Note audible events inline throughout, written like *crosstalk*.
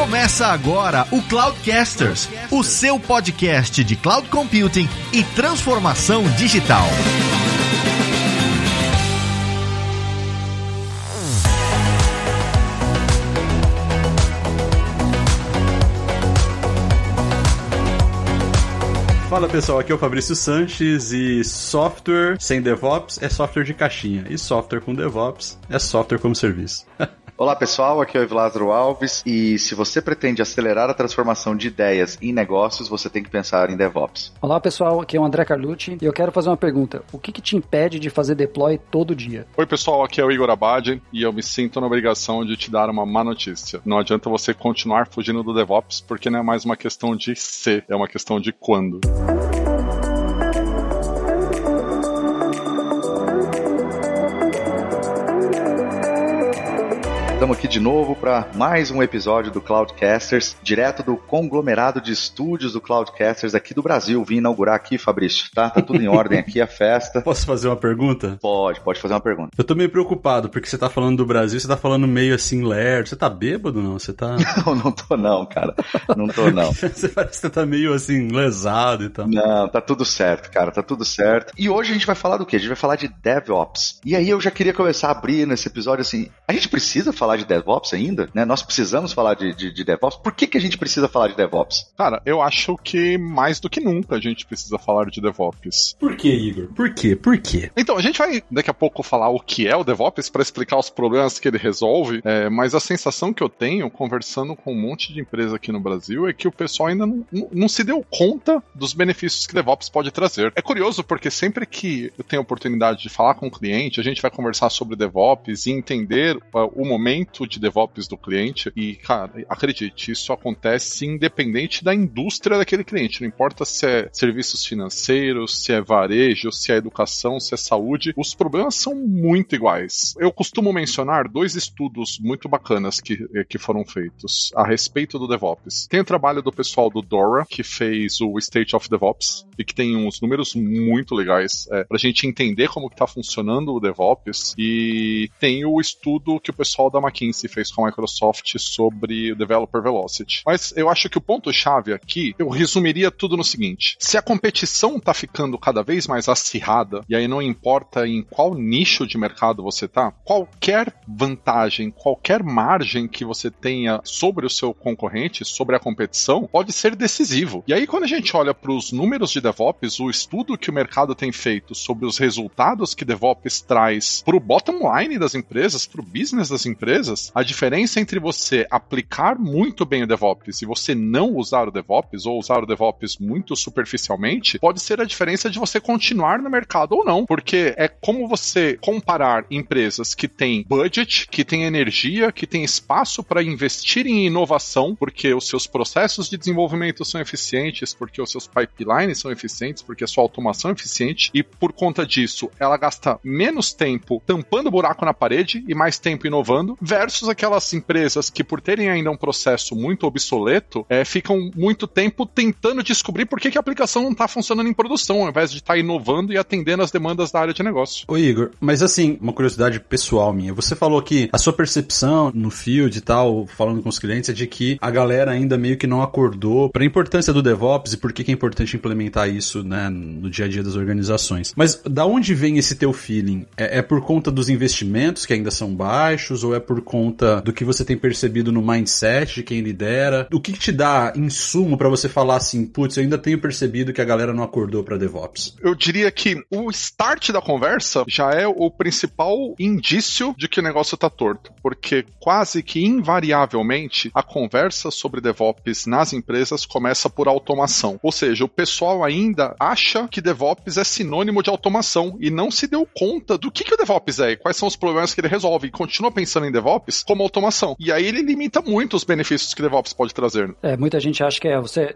Começa agora o Cloudcasters, o seu podcast de cloud computing e transformação digital. Fala pessoal, aqui é o Fabrício Sanches e software sem DevOps é software de caixinha e software com DevOps é software como serviço. *laughs* Olá pessoal, aqui é o Evlázaro Alves e se você pretende acelerar a transformação de ideias em negócios, você tem que pensar em DevOps. Olá pessoal, aqui é o André Carlucci e eu quero fazer uma pergunta. O que, que te impede de fazer deploy todo dia? Oi pessoal, aqui é o Igor Abad e eu me sinto na obrigação de te dar uma má notícia. Não adianta você continuar fugindo do DevOps porque não é mais uma questão de se, é uma questão de quando. Estamos aqui de novo para mais um episódio do Cloudcasters, direto do conglomerado de estúdios do Cloudcasters aqui do Brasil. Vim inaugurar aqui, Fabrício, tá? Tá tudo em ordem aqui, a festa. *laughs* Posso fazer uma pergunta? Pode, pode fazer uma pergunta. Eu tô meio preocupado, porque você tá falando do Brasil, você tá falando meio assim, lerdo. Você tá bêbado não? Você tá... *laughs* Não, não tô não, cara. Não tô não. *laughs* você parece que você tá meio assim, lesado e tal. Não, tá tudo certo, cara, tá tudo certo. E hoje a gente vai falar do quê? A gente vai falar de DevOps. E aí eu já queria começar a abrir nesse episódio assim, a gente precisa falar de DevOps ainda, né? Nós precisamos falar de, de, de, DevOps. Por que, que a gente precisa falar de DevOps? Cara, eu acho que mais do que nunca a gente precisa falar de DevOps. Por que, Igor? Por quê? Por quê? Então, a gente vai daqui a pouco falar o que é o DevOps para explicar os problemas que ele resolve, é, mas a sensação que eu tenho conversando com um monte de empresa aqui no Brasil é que o pessoal ainda não, não, não se deu conta dos benefícios que DevOps pode trazer. É curioso porque sempre que eu tenho a oportunidade de falar com o um cliente, a gente vai conversar sobre DevOps e entender uh, o momento de DevOps do cliente. E, cara, acredite, isso acontece independente da indústria daquele cliente. Não importa se é serviços financeiros, se é varejo, se é educação, se é saúde, os problemas são muito iguais. Eu costumo mencionar dois estudos muito bacanas que, que foram feitos a respeito do DevOps. Tem o trabalho do pessoal do Dora, que fez o State of DevOps, e que tem uns números muito legais é, para a gente entender como está funcionando o DevOps. E tem o estudo que o pessoal da McKinsey fez com a Microsoft sobre o Developer Velocity. Mas eu acho que o ponto-chave aqui, eu resumiria tudo no seguinte: se a competição está ficando cada vez mais acirrada, e aí não importa em qual nicho de mercado você está, qualquer vantagem, qualquer margem que você tenha sobre o seu concorrente, sobre a competição, pode ser decisivo. E aí, quando a gente olha para os números de DevOps, o estudo que o mercado tem feito sobre os resultados que DevOps traz para o bottom line das empresas, para o business das empresas, a diferença entre você aplicar muito bem o DevOps e você não usar o DevOps, ou usar o DevOps muito superficialmente, pode ser a diferença de você continuar no mercado ou não. Porque é como você comparar empresas que têm budget, que têm energia, que têm espaço para investir em inovação, porque os seus processos de desenvolvimento são eficientes, porque os seus pipelines são eficientes, porque a sua automação é eficiente, e por conta disso ela gasta menos tempo tampando buraco na parede e mais tempo inovando, versus aquelas empresas que, por terem ainda um processo muito obsoleto, é, ficam muito tempo tentando descobrir por que, que a aplicação não está funcionando em produção, ao invés de estar tá inovando e atendendo as demandas da área de negócio. Ô Igor, mas assim, uma curiosidade pessoal minha. Você falou que a sua percepção no field e tal, falando com os clientes, é de que a galera ainda meio que não acordou para a importância do DevOps e por que, que é importante implementar isso né, no dia a dia das organizações. Mas da onde vem esse teu feeling? É, é por conta dos investimentos que ainda são baixos ou é por conta do que você tem percebido no mindset de quem lidera? O que, que te dá insumo para você falar assim, putz, eu ainda tenho percebido que a galera não acordou para DevOps? Eu diria que o start da conversa já é o principal indício de que o negócio tá torto, porque quase que invariavelmente a conversa sobre DevOps nas empresas começa por automação. Ou seja, o pessoal ainda acha que DevOps é sinônimo de automação e não se deu conta do que, que o DevOps é e quais são os problemas que ele resolve e continua pensando em DevOps como automação. E aí ele limita muito os benefícios que DevOps pode trazer. É, muita gente acha que é você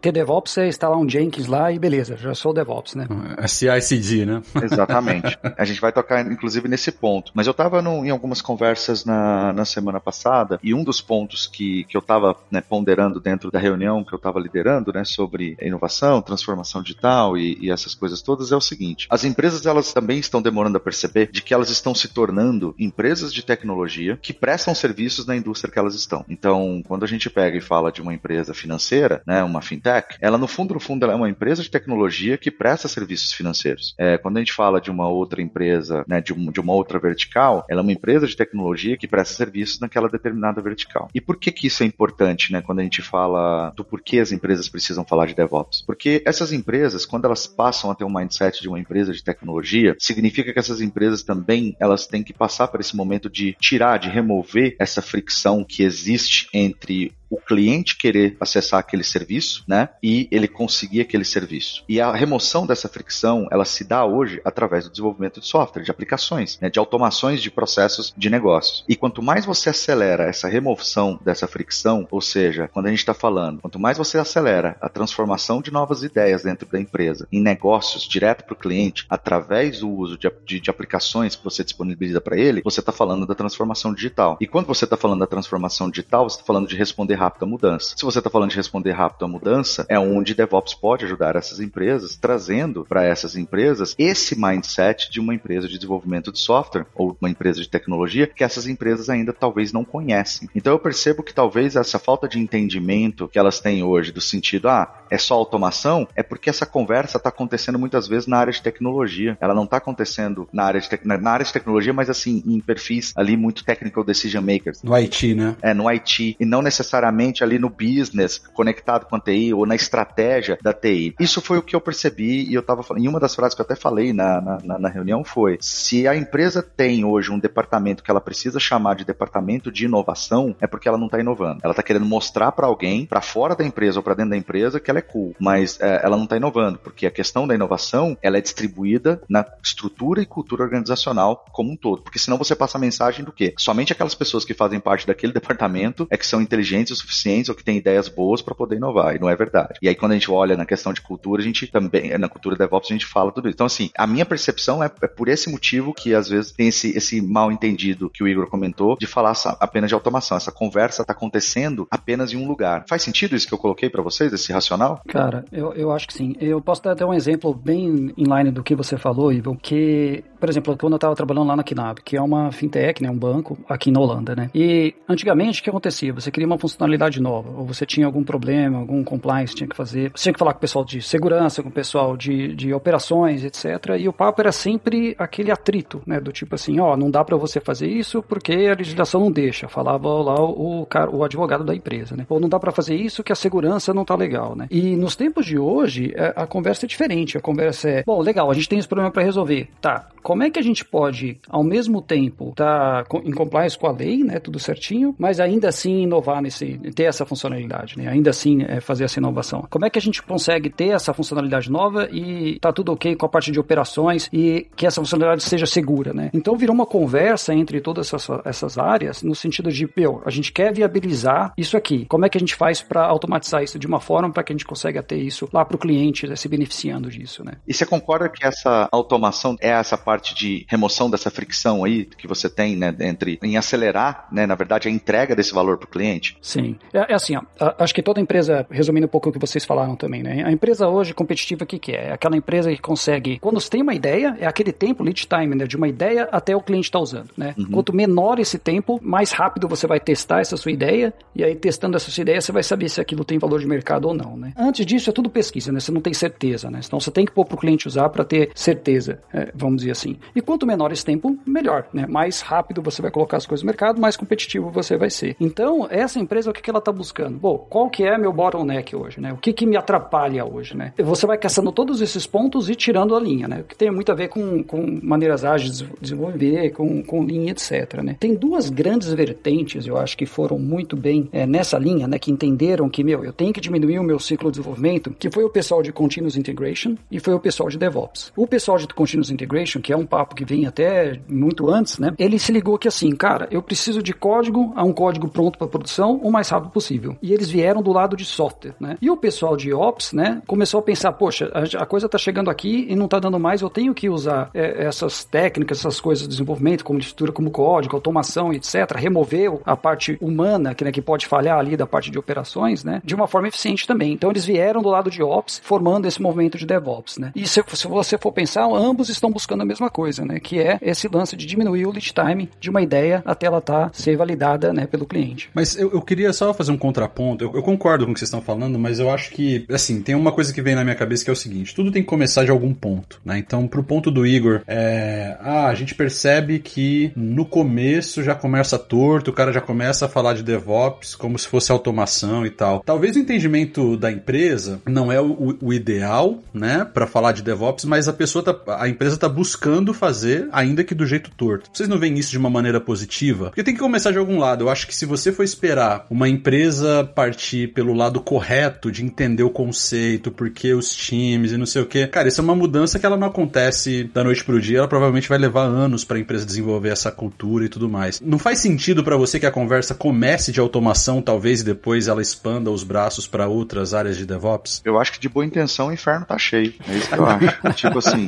ter DevOps é instalar um Jenkins lá e beleza, já sou DevOps, né? É CI/CD, né? *laughs* Exatamente. A gente vai tocar inclusive nesse ponto. Mas eu estava em algumas conversas na, na semana passada e um dos pontos que, que eu estava né, ponderando dentro da reunião que eu estava liderando, né, sobre inovação, transformação digital e, e essas coisas todas é o seguinte: as empresas elas também estão demorando a perceber de que elas estão se tornando empresas de tecnologia tecnologia que prestam serviços na indústria que elas estão. Então, quando a gente pega e fala de uma empresa financeira, né, uma fintech, ela no fundo, no fundo, é uma empresa de tecnologia que presta serviços financeiros. É, quando a gente fala de uma outra empresa, né, de, um, de uma outra vertical, ela é uma empresa de tecnologia que presta serviços naquela determinada vertical. E por que que isso é importante, né, quando a gente fala do porquê as empresas precisam falar de DevOps? Porque essas empresas, quando elas passam a ter um mindset de uma empresa de tecnologia, significa que essas empresas também elas têm que passar por esse momento de tirar, de remover essa fricção que existe entre o cliente querer acessar aquele serviço, né? E ele conseguir aquele serviço. E a remoção dessa fricção, ela se dá hoje através do desenvolvimento de software, de aplicações, né? de automações de processos de negócios. E quanto mais você acelera essa remoção dessa fricção, ou seja, quando a gente está falando, quanto mais você acelera a transformação de novas ideias dentro da empresa em negócios direto para o cliente, através do uso de, de, de aplicações que você disponibiliza para ele, você está falando da transformação digital. E quando você está falando da transformação digital, você está falando de responder rápido à mudança. Se você está falando de responder rápido à mudança, é onde DevOps pode ajudar essas empresas, trazendo para essas empresas esse mindset de uma empresa de desenvolvimento de software ou uma empresa de tecnologia que essas empresas ainda talvez não conhecem. Então eu percebo que talvez essa falta de entendimento que elas têm hoje do sentido, ah, é só automação, é porque essa conversa está acontecendo muitas vezes na área de tecnologia. Ela não está acontecendo na área, de na área de tecnologia, mas assim, em perfis ali muito technical decision makers. No IT, né? É, no IT. E não necessariamente ali no business, conectado com a TI ou na estratégia da TI. Isso foi o que eu percebi e eu estava falando. E uma das frases que eu até falei na, na, na reunião foi: se a empresa tem hoje um departamento que ela precisa chamar de departamento de inovação, é porque ela não está inovando. Ela está querendo mostrar para alguém, para fora da empresa ou para dentro da empresa, que ela é cool, mas é, ela não está inovando, porque a questão da inovação ela é distribuída na estrutura e cultura organizacional como um todo. Porque senão você passa a mensagem do quê? Somente aquelas pessoas que fazem parte daquele departamento é que são inteligentes o suficientes ou que têm ideias boas para poder inovar, e não é verdade. E aí, quando a gente olha na questão de cultura, a gente também, na cultura DevOps, a gente fala tudo isso. Então, assim, a minha percepção é, é por esse motivo que às vezes tem esse, esse mal entendido que o Igor comentou de falar apenas de automação. Essa conversa está acontecendo apenas em um lugar. Faz sentido isso que eu coloquei para vocês, esse racional? Cara, eu, eu acho que sim. Eu posso dar até um exemplo bem inline do que você falou, Ivan, que, por exemplo, quando eu estava trabalhando lá na Kinab, que é uma fintech, né, um banco aqui na Holanda, né? E antigamente o que acontecia? Você queria uma funcionalidade nova, ou você tinha algum problema, algum compliance tinha que fazer, você tinha que falar com o pessoal de segurança, com o pessoal de, de operações, etc. E o papo era sempre aquele atrito, né? Do tipo assim, ó, não dá para você fazer isso porque a legislação não deixa, falava lá o, cara, o advogado da empresa, né? Ou não dá para fazer isso que a segurança não tá legal, né? E nos tempos de hoje, a, é, a conversa é diferente. A conversa é, bom, legal, a gente tem esse problema para resolver. Tá, como é que a gente pode, ao mesmo tempo, estar tá em compliance com a lei, né? Tudo certinho, mas ainda assim inovar nesse, ter essa funcionalidade, né? Ainda assim é, fazer essa inovação. Como é que a gente consegue ter essa funcionalidade nova e tá tudo ok com a parte de operações e que essa funcionalidade seja segura, né? Então virou uma conversa entre todas essas, essas áreas no sentido de, meu, a gente quer viabilizar isso aqui. Como é que a gente faz para automatizar isso de uma forma para que a gente consiga ter isso lá para o cliente né, se beneficiando disso, né? E você concorda que essa automação é essa parte de remoção dessa fricção aí que você tem, né, entre em acelerar, né, na verdade, a entrega desse valor para o cliente? Sim. É, é assim, ó, acho que toda empresa, resumindo um pouco o que vocês falaram também, né? A empresa hoje competitiva, o que, que é? É aquela empresa que consegue, quando você tem uma ideia, é aquele tempo, lead time, né? De uma ideia até o cliente estar tá usando, né? Uhum. Quanto menor esse tempo, mais rápido você vai testar essa sua ideia, e aí testando essa sua ideia, você vai saber se aquilo tem valor de mercado ou não, né? Antes disso, é tudo pesquisa, né? Você não tem certeza, né? Então você tem que pôr para o cliente usar para ter certeza, é, vamos dizer assim. E quanto menor esse tempo, melhor, né? Mais rápido você vai colocar as coisas no mercado, mais competitivo você vai ser. Então, essa empresa, o que, que ela está buscando? Bom, qual que é meu bottleneck hoje, né? O que que me atrapalha hoje, né? Você vai caçando todos esses pontos e tirando a linha, né? Que tem muito a ver com, com maneiras ágeis de desenvolver, com, com linha, etc, né? Tem duas grandes vertentes, eu acho que foram muito bem é, nessa linha, né? Que entenderam que, meu, eu tenho que diminuir o meu ciclo de desenvolvimento, que foi o pessoal de Continuous Integration e foi o pessoal de DevOps. O pessoal de Continuous Integration, que é um papo que vem até muito antes, né? Ele se ligou que assim, cara, eu preciso de código a um código pronto para produção o mais rápido possível. E eles vieram do lado de software, né? E o pessoal de Ops, né, começou a pensar, poxa, a, coisa está chegando aqui e não está dando mais, eu tenho que usar é, essas técnicas, essas coisas de desenvolvimento, como estrutura, como código, automação, etc., remover a parte humana, que, né, que pode falhar ali da parte de operações, né, de uma forma eficiente também. Então eles vieram do lado de Ops, formando esse movimento de DevOps, né? E se, se você for pensar, ambos estão buscando a mesma mesma coisa, né? Que é esse lance de diminuir o lead time de uma ideia até ela tá ser validada, né, pelo cliente. Mas eu, eu queria só fazer um contraponto. Eu, eu, concordo com o que vocês estão falando, mas eu acho que, assim, tem uma coisa que vem na minha cabeça que é o seguinte: tudo tem que começar de algum ponto, né? Então, pro ponto do Igor, é, ah, a gente percebe que no começo já começa torto, o cara já começa a falar de DevOps como se fosse automação e tal. Talvez o entendimento da empresa não é o, o ideal, né, para falar de DevOps, mas a pessoa tá, a empresa tá buscando fazer, ainda que do jeito torto. Vocês não veem isso de uma maneira positiva? Porque tem que começar de algum lado. Eu acho que se você for esperar uma empresa partir pelo lado correto de entender o conceito, porque os times e não sei o que, cara, isso é uma mudança que ela não acontece da noite pro dia, ela provavelmente vai levar anos para a empresa desenvolver essa cultura e tudo mais. Não faz sentido para você que a conversa comece de automação, talvez, e depois ela expanda os braços para outras áreas de DevOps? Eu acho que de boa intenção o inferno tá cheio. É isso que eu acho. *laughs* tipo assim,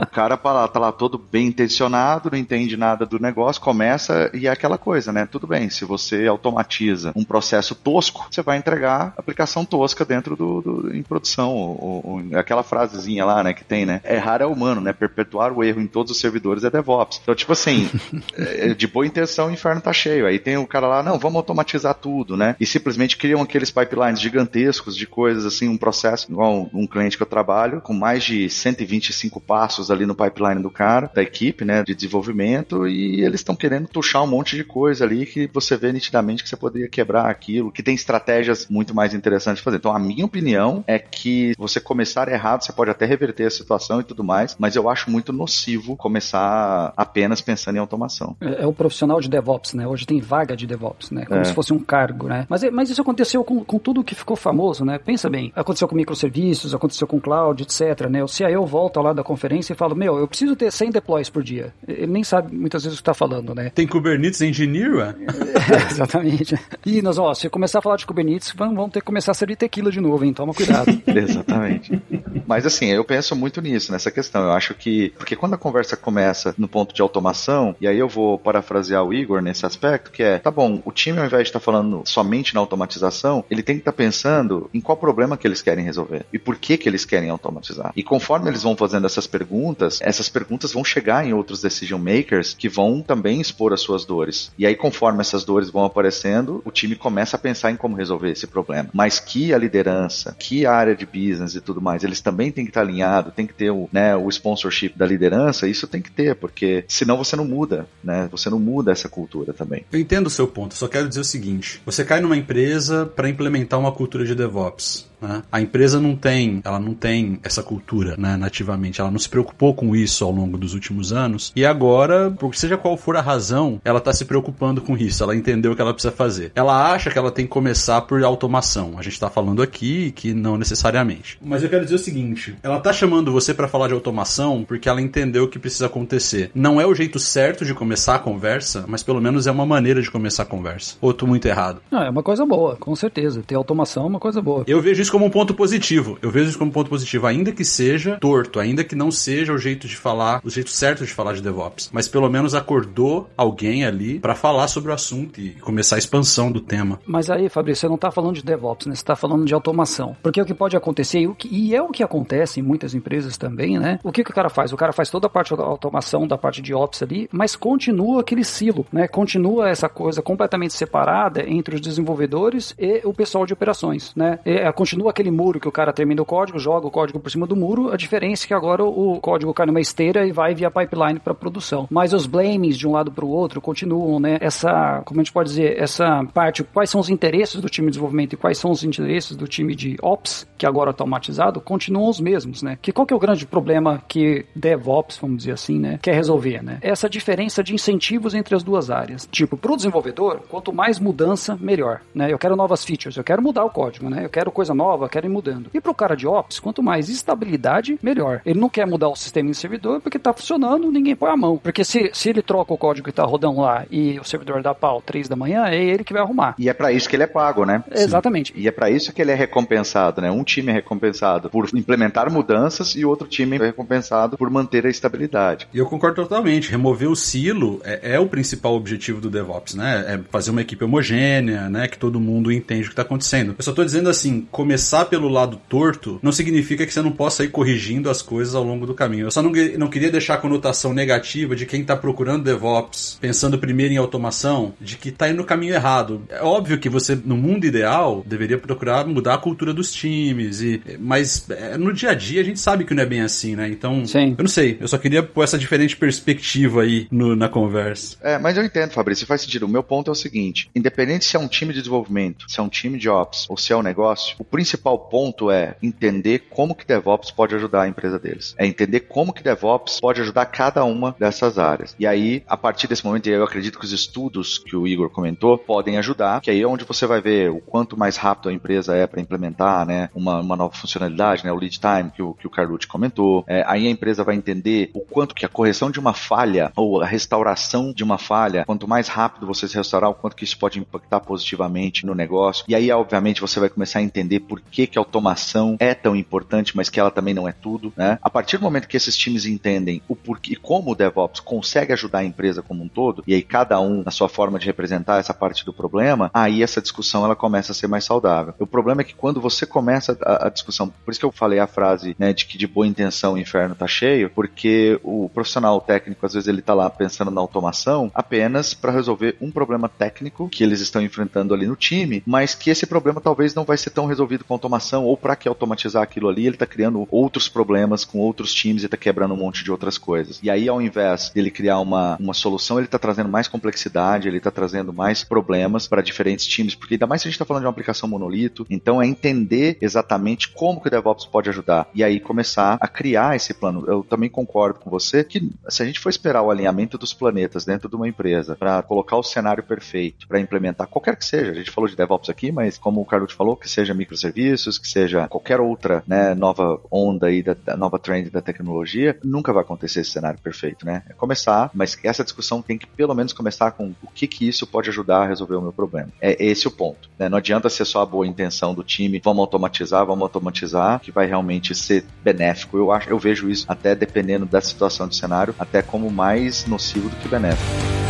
o cara tá lá, tá lá todo bem intencionado, não entende nada do negócio, começa e é aquela coisa, né? Tudo bem, se você automatiza um processo tosco, você vai entregar aplicação tosca dentro do, do em produção. Ou, ou, aquela frasezinha lá, né, que tem, né? Errar é humano, né? Perpetuar o erro em todos os servidores é DevOps. Então, tipo assim, *laughs* é, de boa intenção o inferno tá cheio. Aí tem o cara lá, não, vamos automatizar tudo, né? E simplesmente criam aqueles pipelines gigantescos de coisas assim, um processo, igual um cliente que eu trabalho, com mais de 125 passos ali no pipeline do cara, da equipe, né, de desenvolvimento, e eles estão querendo tuchar um monte de coisa ali que você vê nitidamente que você poderia quebrar aquilo, que tem estratégias muito mais interessantes de fazer. Então, a minha opinião é que você começar errado, você pode até reverter a situação e tudo mais, mas eu acho muito nocivo começar apenas pensando em automação. É, é o profissional de DevOps, né? Hoje tem vaga de DevOps, né? Como é. se fosse um cargo, né? Mas, é, mas isso aconteceu com, com tudo que ficou famoso, né? Pensa bem, aconteceu com microserviços, aconteceu com cloud, etc, né? O CIO volta lá da conferência e fala, meu, eu preciso ter 100 deploys por dia. Ele nem sabe muitas vezes o que está falando, né? Tem Kubernetes Engineer, ué? *laughs* é, exatamente. E nós, ó, se começar a falar de Kubernetes, vamos, vamos ter que começar a servir tequila de novo, hein? Toma cuidado. *laughs* exatamente. Mas assim, eu penso muito nisso, nessa questão. Eu acho que, porque quando a conversa começa no ponto de automação, e aí eu vou parafrasear o Igor nesse aspecto, que é, tá bom, o time ao invés de estar tá falando somente na automatização, ele tem que estar tá pensando em qual problema que eles querem resolver e por que que eles querem automatizar. E conforme eles vão fazendo essas perguntas, essas perguntas vão chegar em outros decision makers que vão também expor as suas dores. E aí conforme essas dores vão aparecendo, o time começa a pensar em como resolver esse problema. Mas que a liderança, que a área de business e tudo mais, eles também têm que estar alinhados, tem que ter o, né, o sponsorship da liderança, isso tem que ter, porque senão você não muda, né? Você não muda essa cultura também. Eu entendo o seu ponto, só quero dizer o seguinte: você cai numa empresa para implementar uma cultura de DevOps. Né? A empresa não tem, ela não tem essa cultura né, nativamente, ela não se preocupou com isso ao longo dos últimos anos e agora, por seja qual for a razão, ela está se preocupando com isso, ela entendeu o que ela precisa fazer. Ela acha que ela tem que começar por automação. A gente está falando aqui que não necessariamente. Mas eu quero dizer o seguinte: ela está chamando você para falar de automação porque ela entendeu o que precisa acontecer. Não é o jeito certo de começar a conversa, mas pelo menos é uma maneira de começar a conversa. Ou tô muito errado? Não, é uma coisa boa, com certeza. Ter automação é uma coisa boa. Eu vejo isso isso como um ponto positivo. Eu vejo isso como um ponto positivo, ainda que seja torto, ainda que não seja o jeito de falar, o jeito certo de falar de DevOps. Mas pelo menos acordou alguém ali para falar sobre o assunto e começar a expansão do tema. Mas aí, Fabrício, você não tá falando de DevOps, né? Você tá falando de automação. Porque o que pode acontecer, e, é o que acontece em muitas empresas também, né? O que, que o cara faz? O cara faz toda a parte da automação, da parte de Ops ali, mas continua aquele silo, né? Continua essa coisa completamente separada entre os desenvolvedores e o pessoal de operações, né? É, continua continua aquele muro que o cara termina o código, joga o código por cima do muro. A diferença é que agora o código cai numa esteira e vai via pipeline para produção. Mas os blames de um lado para o outro continuam, né? Essa, como a gente pode dizer, essa parte, quais são os interesses do time de desenvolvimento e quais são os interesses do time de ops, que agora é automatizado, continuam os mesmos, né? Que qual que é o grande problema que DevOps, vamos dizer assim, né, quer resolver, né? Essa diferença de incentivos entre as duas áreas. Tipo, para o desenvolvedor, quanto mais mudança, melhor, né? Eu quero novas features, eu quero mudar o código, né? Eu quero coisa nova nova, querem mudando. E pro cara de Ops, quanto mais estabilidade, melhor. Ele não quer mudar o sistema em servidor porque tá funcionando, ninguém põe a mão. Porque se, se ele troca o código que tá rodando lá e o servidor dá pau 3 da manhã, é ele que vai arrumar. E é para isso que ele é pago, né? Exatamente. Sim. E é para isso que ele é recompensado, né? Um time é recompensado por implementar mudanças e outro time é recompensado por manter a estabilidade. E eu concordo totalmente. Remover o silo é, é o principal objetivo do DevOps, né? É fazer uma equipe homogênea, né? Que todo mundo entende o que está acontecendo. Eu só tô dizendo assim, começar começar pelo lado torto não significa que você não possa ir corrigindo as coisas ao longo do caminho. Eu só não, não queria deixar a conotação negativa de quem está procurando DevOps, pensando primeiro em automação, de que está indo no caminho errado. É óbvio que você, no mundo ideal, deveria procurar mudar a cultura dos times, e, mas é, no dia a dia a gente sabe que não é bem assim, né? Então, Sim. eu não sei, eu só queria pôr essa diferente perspectiva aí no, na conversa. É, mas eu entendo, Fabrício, faz sentido. O meu ponto é o seguinte: independente se é um time de desenvolvimento, se é um time de ops ou se é um negócio, o principal ponto é entender como que DevOps pode ajudar a empresa deles. É entender como que DevOps pode ajudar cada uma dessas áreas. E aí, a partir desse momento, eu acredito que os estudos que o Igor comentou podem ajudar, que aí é onde você vai ver o quanto mais rápido a empresa é para implementar, né, uma, uma nova funcionalidade, né, o lead time que o, que o Carlucci comentou. É, aí a empresa vai entender o quanto que a correção de uma falha ou a restauração de uma falha, quanto mais rápido você se restaurar, o quanto que isso pode impactar positivamente no negócio. E aí, obviamente, você vai começar a entender por que que a automação é tão importante, mas que ela também não é tudo, né? A partir do momento que esses times entendem o porquê, como o DevOps consegue ajudar a empresa como um todo, e aí cada um na sua forma de representar essa parte do problema, aí essa discussão ela começa a ser mais saudável. O problema é que quando você começa a, a discussão, por isso que eu falei a frase, né, de que de boa intenção o inferno tá cheio, porque o profissional técnico às vezes ele tá lá pensando na automação apenas para resolver um problema técnico que eles estão enfrentando ali no time, mas que esse problema talvez não vai ser tão resolvido com automação ou para que automatizar aquilo ali, ele tá criando outros problemas com outros times e tá quebrando um monte de outras coisas. E aí ao invés dele criar uma, uma solução, ele tá trazendo mais complexidade, ele tá trazendo mais problemas para diferentes times, porque ainda mais se a gente tá falando de uma aplicação monolito, então é entender exatamente como que o DevOps pode ajudar e aí começar a criar esse plano. Eu também concordo com você que se a gente for esperar o alinhamento dos planetas dentro de uma empresa para colocar o cenário perfeito para implementar qualquer que seja, a gente falou de DevOps aqui, mas como o Carlos falou, que seja microserviços, que seja qualquer outra né, nova onda aí da, da, nova trend da tecnologia, nunca vai acontecer esse cenário perfeito, né? É começar, mas essa discussão tem que pelo menos começar com o que que isso pode ajudar a resolver o meu problema. É esse o ponto. Né? Não adianta ser só a boa intenção do time, vamos automatizar, vamos automatizar, que vai realmente ser benéfico. Eu acho, eu vejo isso até dependendo da situação do cenário, até como mais nocivo do que benéfico.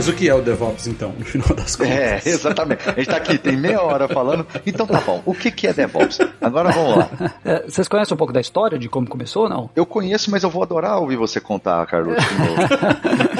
Mas o que é o DevOps, então, no final das contas? É, exatamente. A gente tá aqui, tem meia hora falando. Então tá bom, o que, que é DevOps? Agora vamos lá. É, vocês conhecem um pouco da história de como começou, não? Eu conheço, mas eu vou adorar ouvir você contar, Carlos. é, *laughs*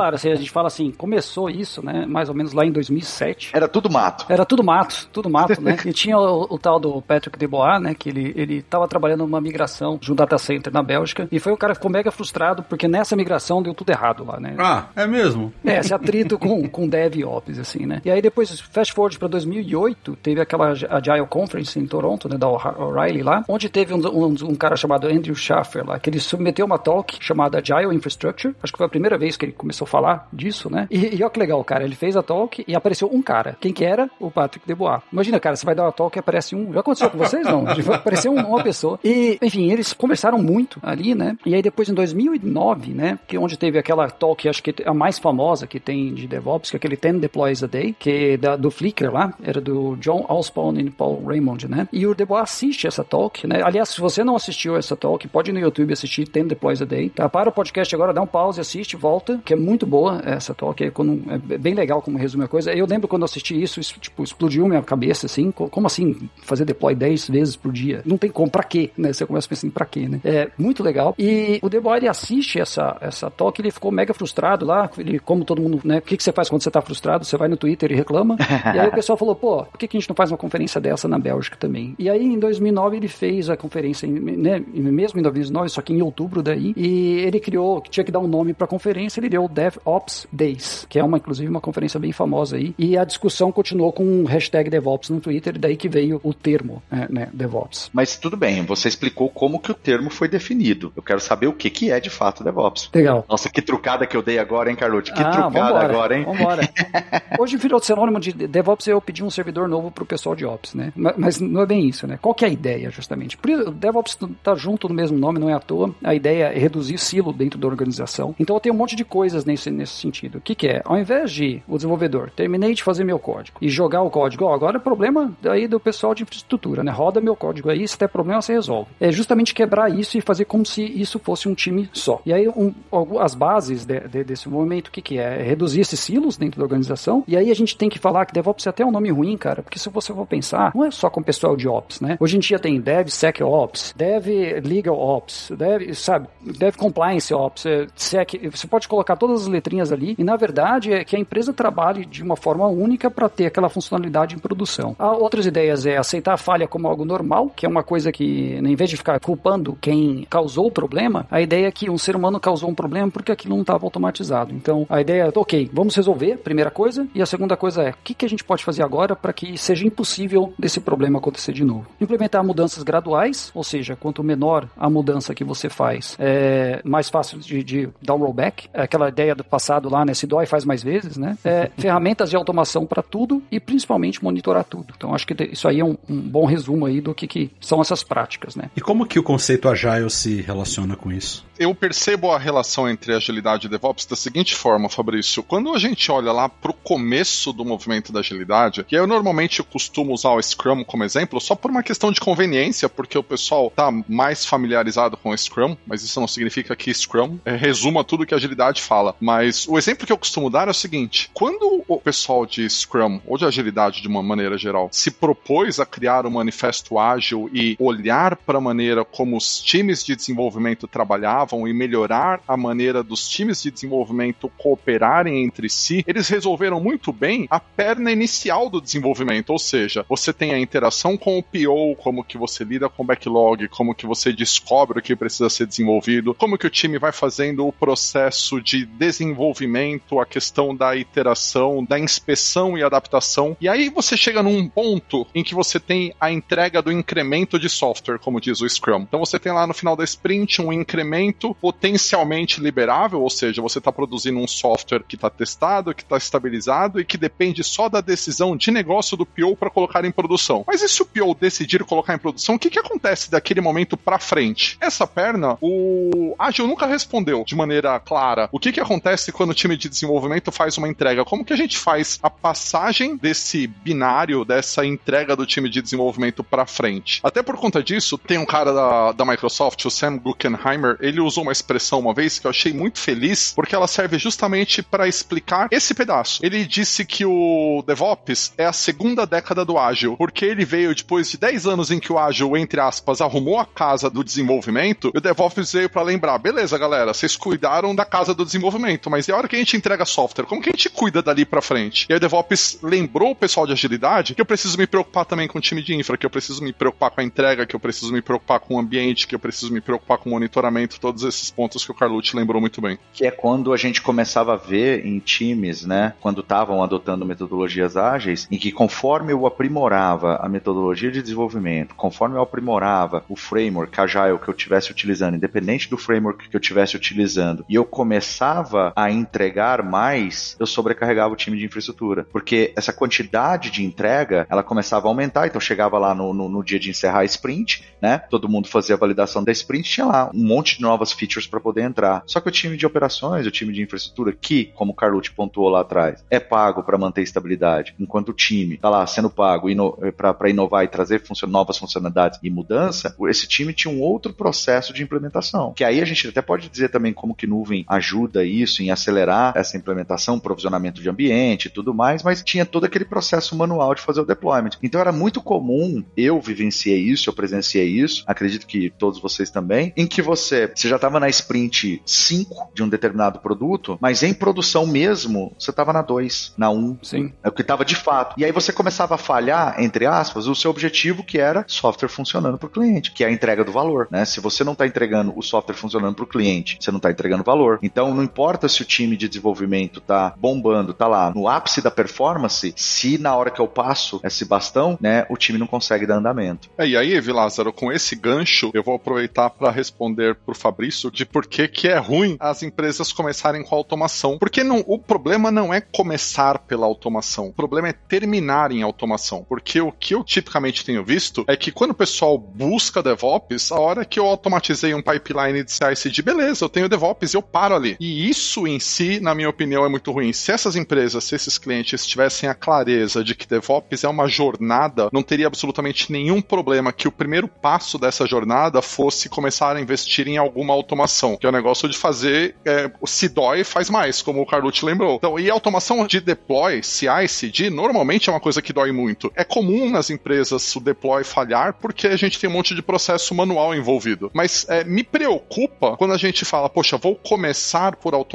claro, assim, a gente fala assim, começou isso, né, mais ou menos lá em 2007. Era tudo mato. Era tudo mato, tudo mato, né? *laughs* E tinha o, o, tal do Patrick Debois, né, que ele, ele tava trabalhando numa migração de um data center na Bélgica, e foi o cara que ficou mega frustrado, porque nessa migração deu tudo errado lá, né? Ah, é mesmo? É, esse atrito com, *laughs* com Dev e Ops, assim, né? E aí depois, fast forward para 2008, teve aquela Agile Conference em Toronto, né, da O'Reilly lá, onde teve um, um, um cara chamado Andrew Schaffer lá, que ele submeteu uma talk chamada Agile Infrastructure, acho que foi a primeira vez que ele começou a falar disso, né? E, e olha que legal, cara, ele fez a talk e apareceu um cara. Quem que era? O Patrick Debois. Imagina, cara, você vai dar uma talk e aparece um. Já aconteceu com vocês? Não. *laughs* Apareceu uma pessoa. E, enfim, eles conversaram muito ali, né? E aí depois em 2009, né? Que onde teve aquela talk, acho que a mais famosa que tem de DevOps, que é aquele 10 deploys a day, que é da, do Flickr lá, era do John Alspawn e Paul Raymond, né? E o Debois assiste essa talk, né? Aliás, se você não assistiu essa talk, pode ir no YouTube assistir 10 deploys a day, tá? Para o podcast agora, dá um pause, assiste, volta, que é muito boa essa talk, é, quando, é bem legal como resume a coisa. Eu lembro quando assisti isso, isso tipo, explodiu minha cabeça, assim, como assim fazer deploy 10 vezes por dia? Não tem como, pra quê? Né? Você começa pensando, pra quê, né? É muito legal. E o ele assiste essa, essa talk, ele ficou mega frustrado lá, ele, como todo mundo, né? O que, que você faz quando você tá frustrado? Você vai no Twitter e reclama. *laughs* e aí o pessoal falou, pô, por que, que a gente não faz uma conferência dessa na Bélgica também? E aí em 2009 ele fez a conferência, né? Mesmo em 2009, só que em outubro daí, e ele criou, tinha que dar um nome pra conferência, ele deu DevOps Days, que é uma, inclusive, uma conferência bem famosa aí. E a discussão continuou com o hashtag DevOps no Twitter, daí que veio o termo, né, né, DevOps. Mas tudo bem, você explicou como que o termo foi definido. Eu quero saber o que, que é de fato DevOps. Legal. Nossa, que trucada que eu dei agora, hein, Carlote? Que ah, trucada vambora, agora, hein? Vambora. *laughs* Hoje virou sinônimo de DevOps eu pedir um servidor novo pro pessoal de Ops, né? Mas não é bem isso, né? Qual que é a ideia, justamente? DevOps tá junto no mesmo nome, não é à toa. A ideia é reduzir silo dentro da organização. Então eu tenho um monte de coisa coisas nesse, nesse sentido. O que, que é? Ao invés de o desenvolvedor, terminei de fazer meu código e jogar o código, ó, agora é problema aí do pessoal de infraestrutura, né? Roda meu código aí, se der problema, você resolve. É justamente quebrar isso e fazer como se isso fosse um time só. E aí, um, as bases de, de, desse movimento, o que, que é? é? Reduzir esses silos dentro da organização. E aí a gente tem que falar que DevOps é até um nome ruim, cara, porque se você for pensar, não é só com o pessoal de Ops, né? Hoje em dia tem DevSecOps, Dev Legal Ops, Dev, sabe, Dev Compliance Ops, é, Sec, você pode colocar todas as letrinhas ali e na verdade é que a empresa trabalhe de uma forma única para ter aquela funcionalidade em produção. Há outras ideias é aceitar a falha como algo normal, que é uma coisa que, em vez de ficar culpando quem causou o problema, a ideia é que um ser humano causou um problema porque aquilo não estava automatizado. Então, a ideia é, ok, vamos resolver, primeira coisa, e a segunda coisa é, o que, que a gente pode fazer agora para que seja impossível desse problema acontecer de novo? Implementar mudanças graduais, ou seja, quanto menor a mudança que você faz, é mais fácil de, de dar um rollback. É aquela ideia do passado lá, né? Se dói, faz mais vezes, né? É, ferramentas de automação para tudo e principalmente monitorar tudo. Então, acho que isso aí é um, um bom resumo aí do que, que são essas práticas, né? E como que o conceito Agile se relaciona com isso? Eu percebo a relação entre agilidade e DevOps da seguinte forma, Fabrício. Quando a gente olha lá pro começo do movimento da agilidade, que eu normalmente costumo usar o Scrum como exemplo, só por uma questão de conveniência, porque o pessoal tá mais familiarizado com o Scrum, mas isso não significa que Scrum é, resuma tudo que a agilidade fala. Mas o exemplo que eu costumo dar é o seguinte: quando o pessoal de Scrum, ou de agilidade de uma maneira geral, se propôs a criar um manifesto ágil e olhar para a maneira como os times de desenvolvimento trabalhavam e melhorar a maneira dos times de desenvolvimento cooperarem entre si, eles resolveram muito bem a perna inicial do desenvolvimento, ou seja, você tem a interação com o PO, como que você lida com o backlog, como que você descobre o que precisa ser desenvolvido, como que o time vai fazendo o processo de desenvolvimento, a questão da iteração, da inspeção e adaptação. E aí você chega num ponto em que você tem a entrega do incremento de software, como diz o Scrum. Então você tem lá no final da sprint um incremento potencialmente liberável, ou seja, você está produzindo um software que está testado, que está estabilizado e que depende só da decisão de negócio do PO para colocar em produção. Mas e se o PO decidir colocar em produção, o que, que acontece daquele momento para frente? Essa perna, o Agile nunca respondeu de maneira clara. O que, que acontece quando o time de desenvolvimento faz uma entrega? Como que a gente faz a passagem desse binário, dessa entrega do time de desenvolvimento para frente? Até por conta disso, tem um cara da, da Microsoft, o Sam Guggenheimer, ele usou uma expressão uma vez que eu achei muito feliz, porque ela serve justamente para explicar esse pedaço. Ele disse que o DevOps é a segunda década do ágil, porque ele veio depois de 10 anos em que o ágil, entre aspas, arrumou a casa do desenvolvimento, e o DevOps veio para lembrar, beleza, galera, vocês cuidaram da casa do desenvolvimento, mas e a hora que a gente entrega software, como que a gente cuida dali para frente? E aí o DevOps lembrou o pessoal de agilidade que eu preciso me preocupar também com o time de infra, que eu preciso me preocupar com a entrega, que eu preciso me preocupar com o ambiente, que eu preciso me preocupar com o monitoramento, todos esses pontos que o Carlucci lembrou muito bem. Que é quando a gente começava a ver em times, né, quando estavam adotando metodologias ágeis, em que conforme eu aprimorava a metodologia de desenvolvimento, conforme eu aprimorava o framework Agile que eu estivesse utilizando, independente do framework que eu estivesse utilizando, e eu começava a entregar mais, eu sobrecarregava o time de infraestrutura. Porque essa quantidade de entrega, ela começava a aumentar, então chegava lá no, no, no dia de encerrar a sprint, né? Todo mundo fazia a validação da sprint, tinha lá um monte de novas features para poder entrar. Só que o time de operações, o time de infraestrutura, que, como o Carlucci pontuou lá atrás, é pago para manter estabilidade, enquanto o time está lá sendo pago ino para inovar e trazer funcio novas funcionalidades e mudança, esse time tinha um outro processo de implementação. Que aí a gente até pode dizer também como que nuvem ajuda isso em acelerar essa implementação, provisionamento de ambiente e tudo mais, mas tinha todo aquele processo manual de fazer o deployment. Então era muito comum, eu vivenciei isso, eu presenciei isso, acredito que todos vocês também, em que você, você já estava na sprint 5 de um determinado produto, mas em produção mesmo, você estava na 2, na 1. Um, Sim. É o que estava de fato. E aí você começava a falhar, entre aspas, o seu objetivo que era software funcionando para o cliente, que é a entrega do valor. Né? Se você não está entregando o software funcionando para o cliente, você não está entregando valor. Então não importa se o time de desenvolvimento está bombando, está lá no ápice da performance, se na hora que eu passo esse bastão, né, o time não consegue dar andamento. É, e aí, Vilázaro, com esse gancho, eu vou aproveitar para responder pro Fabrício de por que, que é ruim as empresas começarem com a automação. Porque não, o problema não é começar pela automação, o problema é terminar em automação. Porque o que eu tipicamente tenho visto é que quando o pessoal busca DevOps, a hora que eu automatizei um pipeline de CI/CD, beleza, eu tenho DevOps, eu paro ali. E E isso em si, na minha opinião, é muito ruim. Se essas empresas, se esses clientes tivessem a clareza de que DevOps é uma jornada, não teria absolutamente nenhum problema que o primeiro passo dessa jornada fosse começar a investir em alguma automação, que é o negócio de fazer é, se dói, faz mais, como o Carlucci lembrou. Então, e automação de deploy, CI, CD, normalmente é uma coisa que dói muito. É comum nas empresas o deploy falhar porque a gente tem um monte de processo manual envolvido. Mas é, me preocupa quando a gente fala, poxa, vou começar por automação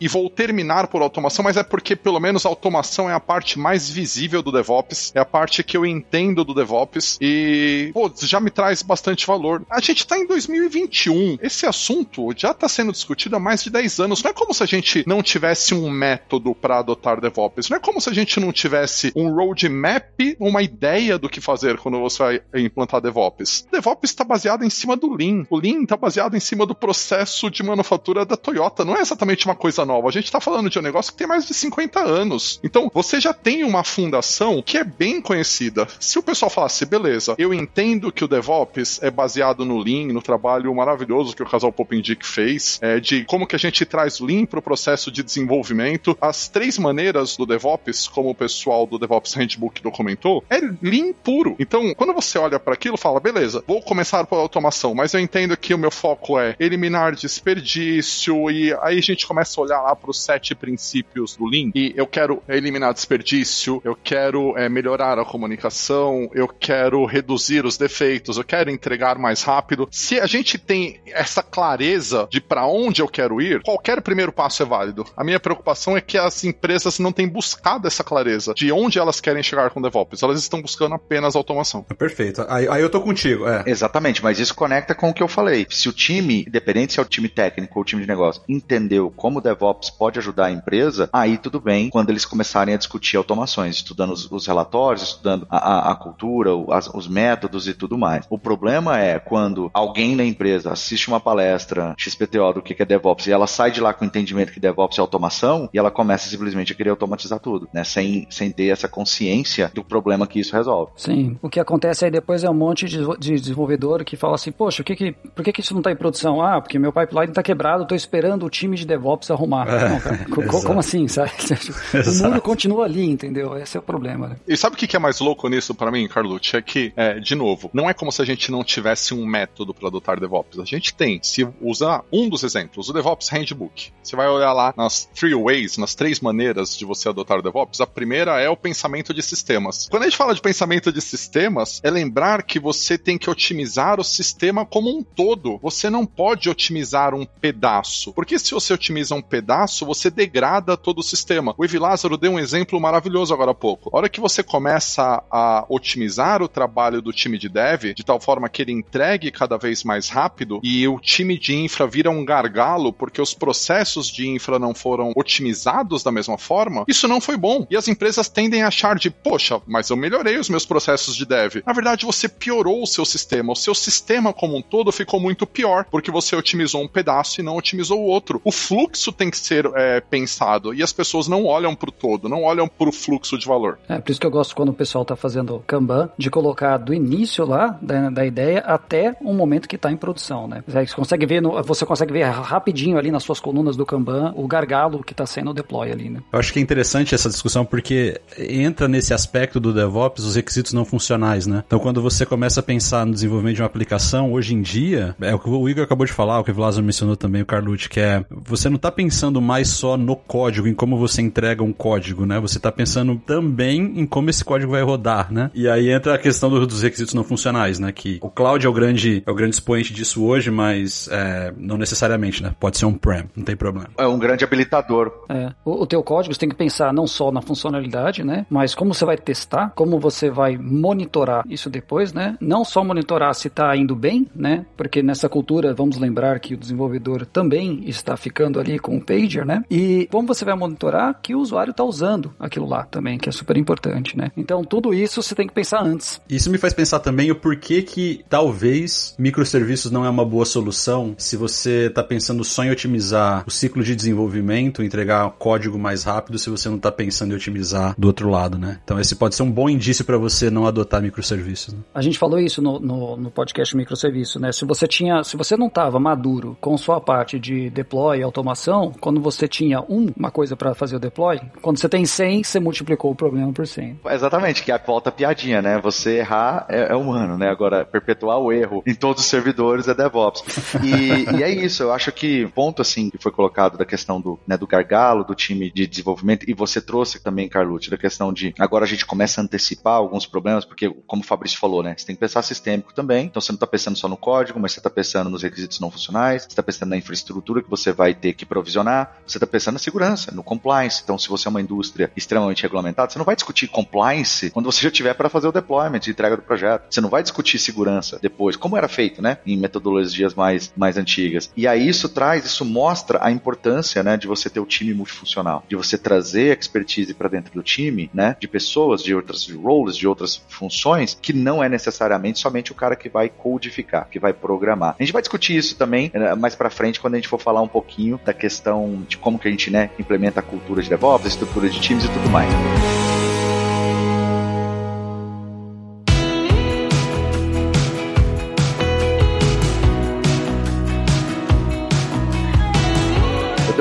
e vou terminar por automação, mas é porque pelo menos a automação é a parte mais visível do DevOps, é a parte que eu entendo do DevOps e, pô, já me traz bastante valor. A gente está em 2021, esse assunto já está sendo discutido há mais de 10 anos. Não é como se a gente não tivesse um método para adotar DevOps, não é como se a gente não tivesse um roadmap, uma ideia do que fazer quando você vai implantar DevOps. DevOps está baseado em cima do Lean. O Lean está baseado em cima do processo de manufatura da Toyota. Não é exatamente uma coisa nova. A gente está falando de um negócio que tem mais de 50 anos. Então, você já tem uma fundação que é bem conhecida. Se o pessoal falasse, beleza, eu entendo que o DevOps é baseado no Lean, no trabalho maravilhoso que o casal Popindick fez, é, de como que a gente traz Lean para o processo de desenvolvimento. As três maneiras do DevOps, como o pessoal do DevOps Handbook documentou, é Lean puro. Então, quando você olha para aquilo, fala, beleza, vou começar por automação, mas eu entendo que o meu foco é eliminar desperdício e aí a gente começa a olhar lá para os sete princípios do Lean e eu quero eliminar desperdício, eu quero é, melhorar a comunicação, eu quero reduzir os defeitos, eu quero entregar mais rápido. Se a gente tem essa clareza de para onde eu quero ir, qualquer primeiro passo é válido. A minha preocupação é que as empresas não têm buscado essa clareza de onde elas querem chegar com DevOps. Elas estão buscando apenas automação. Perfeito. Aí, aí eu tô contigo. É. Exatamente, mas isso conecta com o que eu falei. Se o time, independente se é o time técnico ou o time de negócio, entendeu como o DevOps pode ajudar a empresa, aí tudo bem quando eles começarem a discutir automações, estudando os, os relatórios, estudando a, a, a cultura, as, os métodos e tudo mais. O problema é quando alguém na empresa assiste uma palestra XPTO do que é DevOps e ela sai de lá com o entendimento que DevOps é automação e ela começa simplesmente a querer automatizar tudo, né? Sem, sem ter essa consciência do problema que isso resolve. Sim. O que acontece aí depois é um monte de, de desenvolvedor que fala assim, poxa, o que que, por que, que isso não está em produção? Ah, porque meu pipeline está quebrado, estou esperando o time de DevOps arrumar. É, não, cara, como assim, sabe? *laughs* o mundo continua ali, entendeu? Esse é o problema. Né? E sabe o que é mais louco nisso para mim, Carlucci? É que, é, de novo, não é como se a gente não tivesse um método para adotar DevOps. A gente tem. Se usar um dos exemplos, o DevOps Handbook, você vai olhar lá nas three ways, nas três maneiras de você adotar o DevOps. A primeira é o pensamento de sistemas. Quando a gente fala de pensamento de sistemas, é lembrar que você tem que otimizar o sistema como um todo. Você não pode otimizar um pedaço. Porque se você otimiza um pedaço, você degrada todo o sistema. O Evi Lázaro deu um exemplo maravilhoso agora há pouco. A hora que você começa a otimizar o trabalho do time de dev, de tal forma que ele entregue cada vez mais rápido, e o time de infra vira um gargalo porque os processos de infra não foram otimizados da mesma forma, isso não foi bom. E as empresas tendem a achar de, poxa, mas eu melhorei os meus processos de dev. Na verdade, você piorou o seu sistema. O seu sistema como um todo ficou muito pior, porque você otimizou um pedaço e não otimizou o outro. O fluxo tem que ser é, pensado e as pessoas não olham para o todo, não olham para o fluxo de valor. É, por isso que eu gosto quando o pessoal está fazendo Kanban, de colocar do início lá da, da ideia até um momento que está em produção, né? Você consegue ver, no, você consegue ver rapidinho ali nas suas colunas do Kanban o gargalo que está sendo o deploy ali, né? Eu acho que é interessante essa discussão porque entra nesse aspecto do DevOps os requisitos não funcionais, né? Então quando você começa a pensar no desenvolvimento de uma aplicação, hoje em dia, é o que o Igor acabou de falar, o que o Vlaso mencionou também, o Carlucci, que é você não está pensando mais só no código, em como você entrega um código, né? Você está pensando também em como esse código vai rodar, né? E aí entra a questão do, dos requisitos não funcionais, né? Que o cloud é o grande, é o grande expoente disso hoje, mas é, não necessariamente, né? Pode ser um prem, não tem problema. É um grande habilitador. É. O, o teu código você tem que pensar não só na funcionalidade, né? Mas como você vai testar, como você vai monitorar isso depois, né? Não só monitorar se está indo bem, né? Porque nessa cultura, vamos lembrar que o desenvolvedor também está ficando ali com o pager, né? E como você vai monitorar que o usuário está usando aquilo lá também, que é super importante, né? Então tudo isso você tem que pensar antes. Isso me faz pensar também o porquê que talvez microserviços não é uma boa solução se você está pensando só em otimizar o ciclo de desenvolvimento, entregar código mais rápido, se você não está pensando em otimizar do outro lado, né? Então esse pode ser um bom indício para você não adotar microserviços. Né? A gente falou isso no, no, no podcast microserviço, né? Se você tinha, se você não estava maduro com sua parte de deploy, e automação, quando você tinha um, uma coisa para fazer o deploy, quando você tem 100, você multiplicou o problema por 100. Exatamente, que é a volta piadinha, né? Você errar é, é, humano, né? Agora, perpetuar o erro em todos os servidores é DevOps. E, e é isso, eu acho que ponto, assim, que foi colocado da questão do, né, do gargalo, do time de desenvolvimento, e você trouxe também, Carlucci, da questão de agora a gente começa a antecipar alguns problemas, porque, como o Fabrício falou, né? Você tem que pensar sistêmico também, então você não está pensando só no código, mas você está pensando nos requisitos não funcionais, você está pensando na infraestrutura que você vai ter que provisionar, você está pensando na segurança, no compliance. Então, se você é uma indústria extremamente regulamentada, você não vai discutir compliance quando você *laughs* já tiver para fazer o deployment entrega do projeto. Você não vai discutir segurança depois, como era feito, né, em metodologias mais, mais antigas. E aí isso traz, isso mostra a importância, né, de você ter o time multifuncional, de você trazer expertise para dentro do time, né, de pessoas, de outras roles, de outras funções, que não é necessariamente somente o cara que vai codificar, que vai programar. A gente vai discutir isso também né, mais para frente quando a gente for falar um pouquinho da questão de como que a gente, né, implementa a cultura de DevOps, a estrutura de times e tudo mais.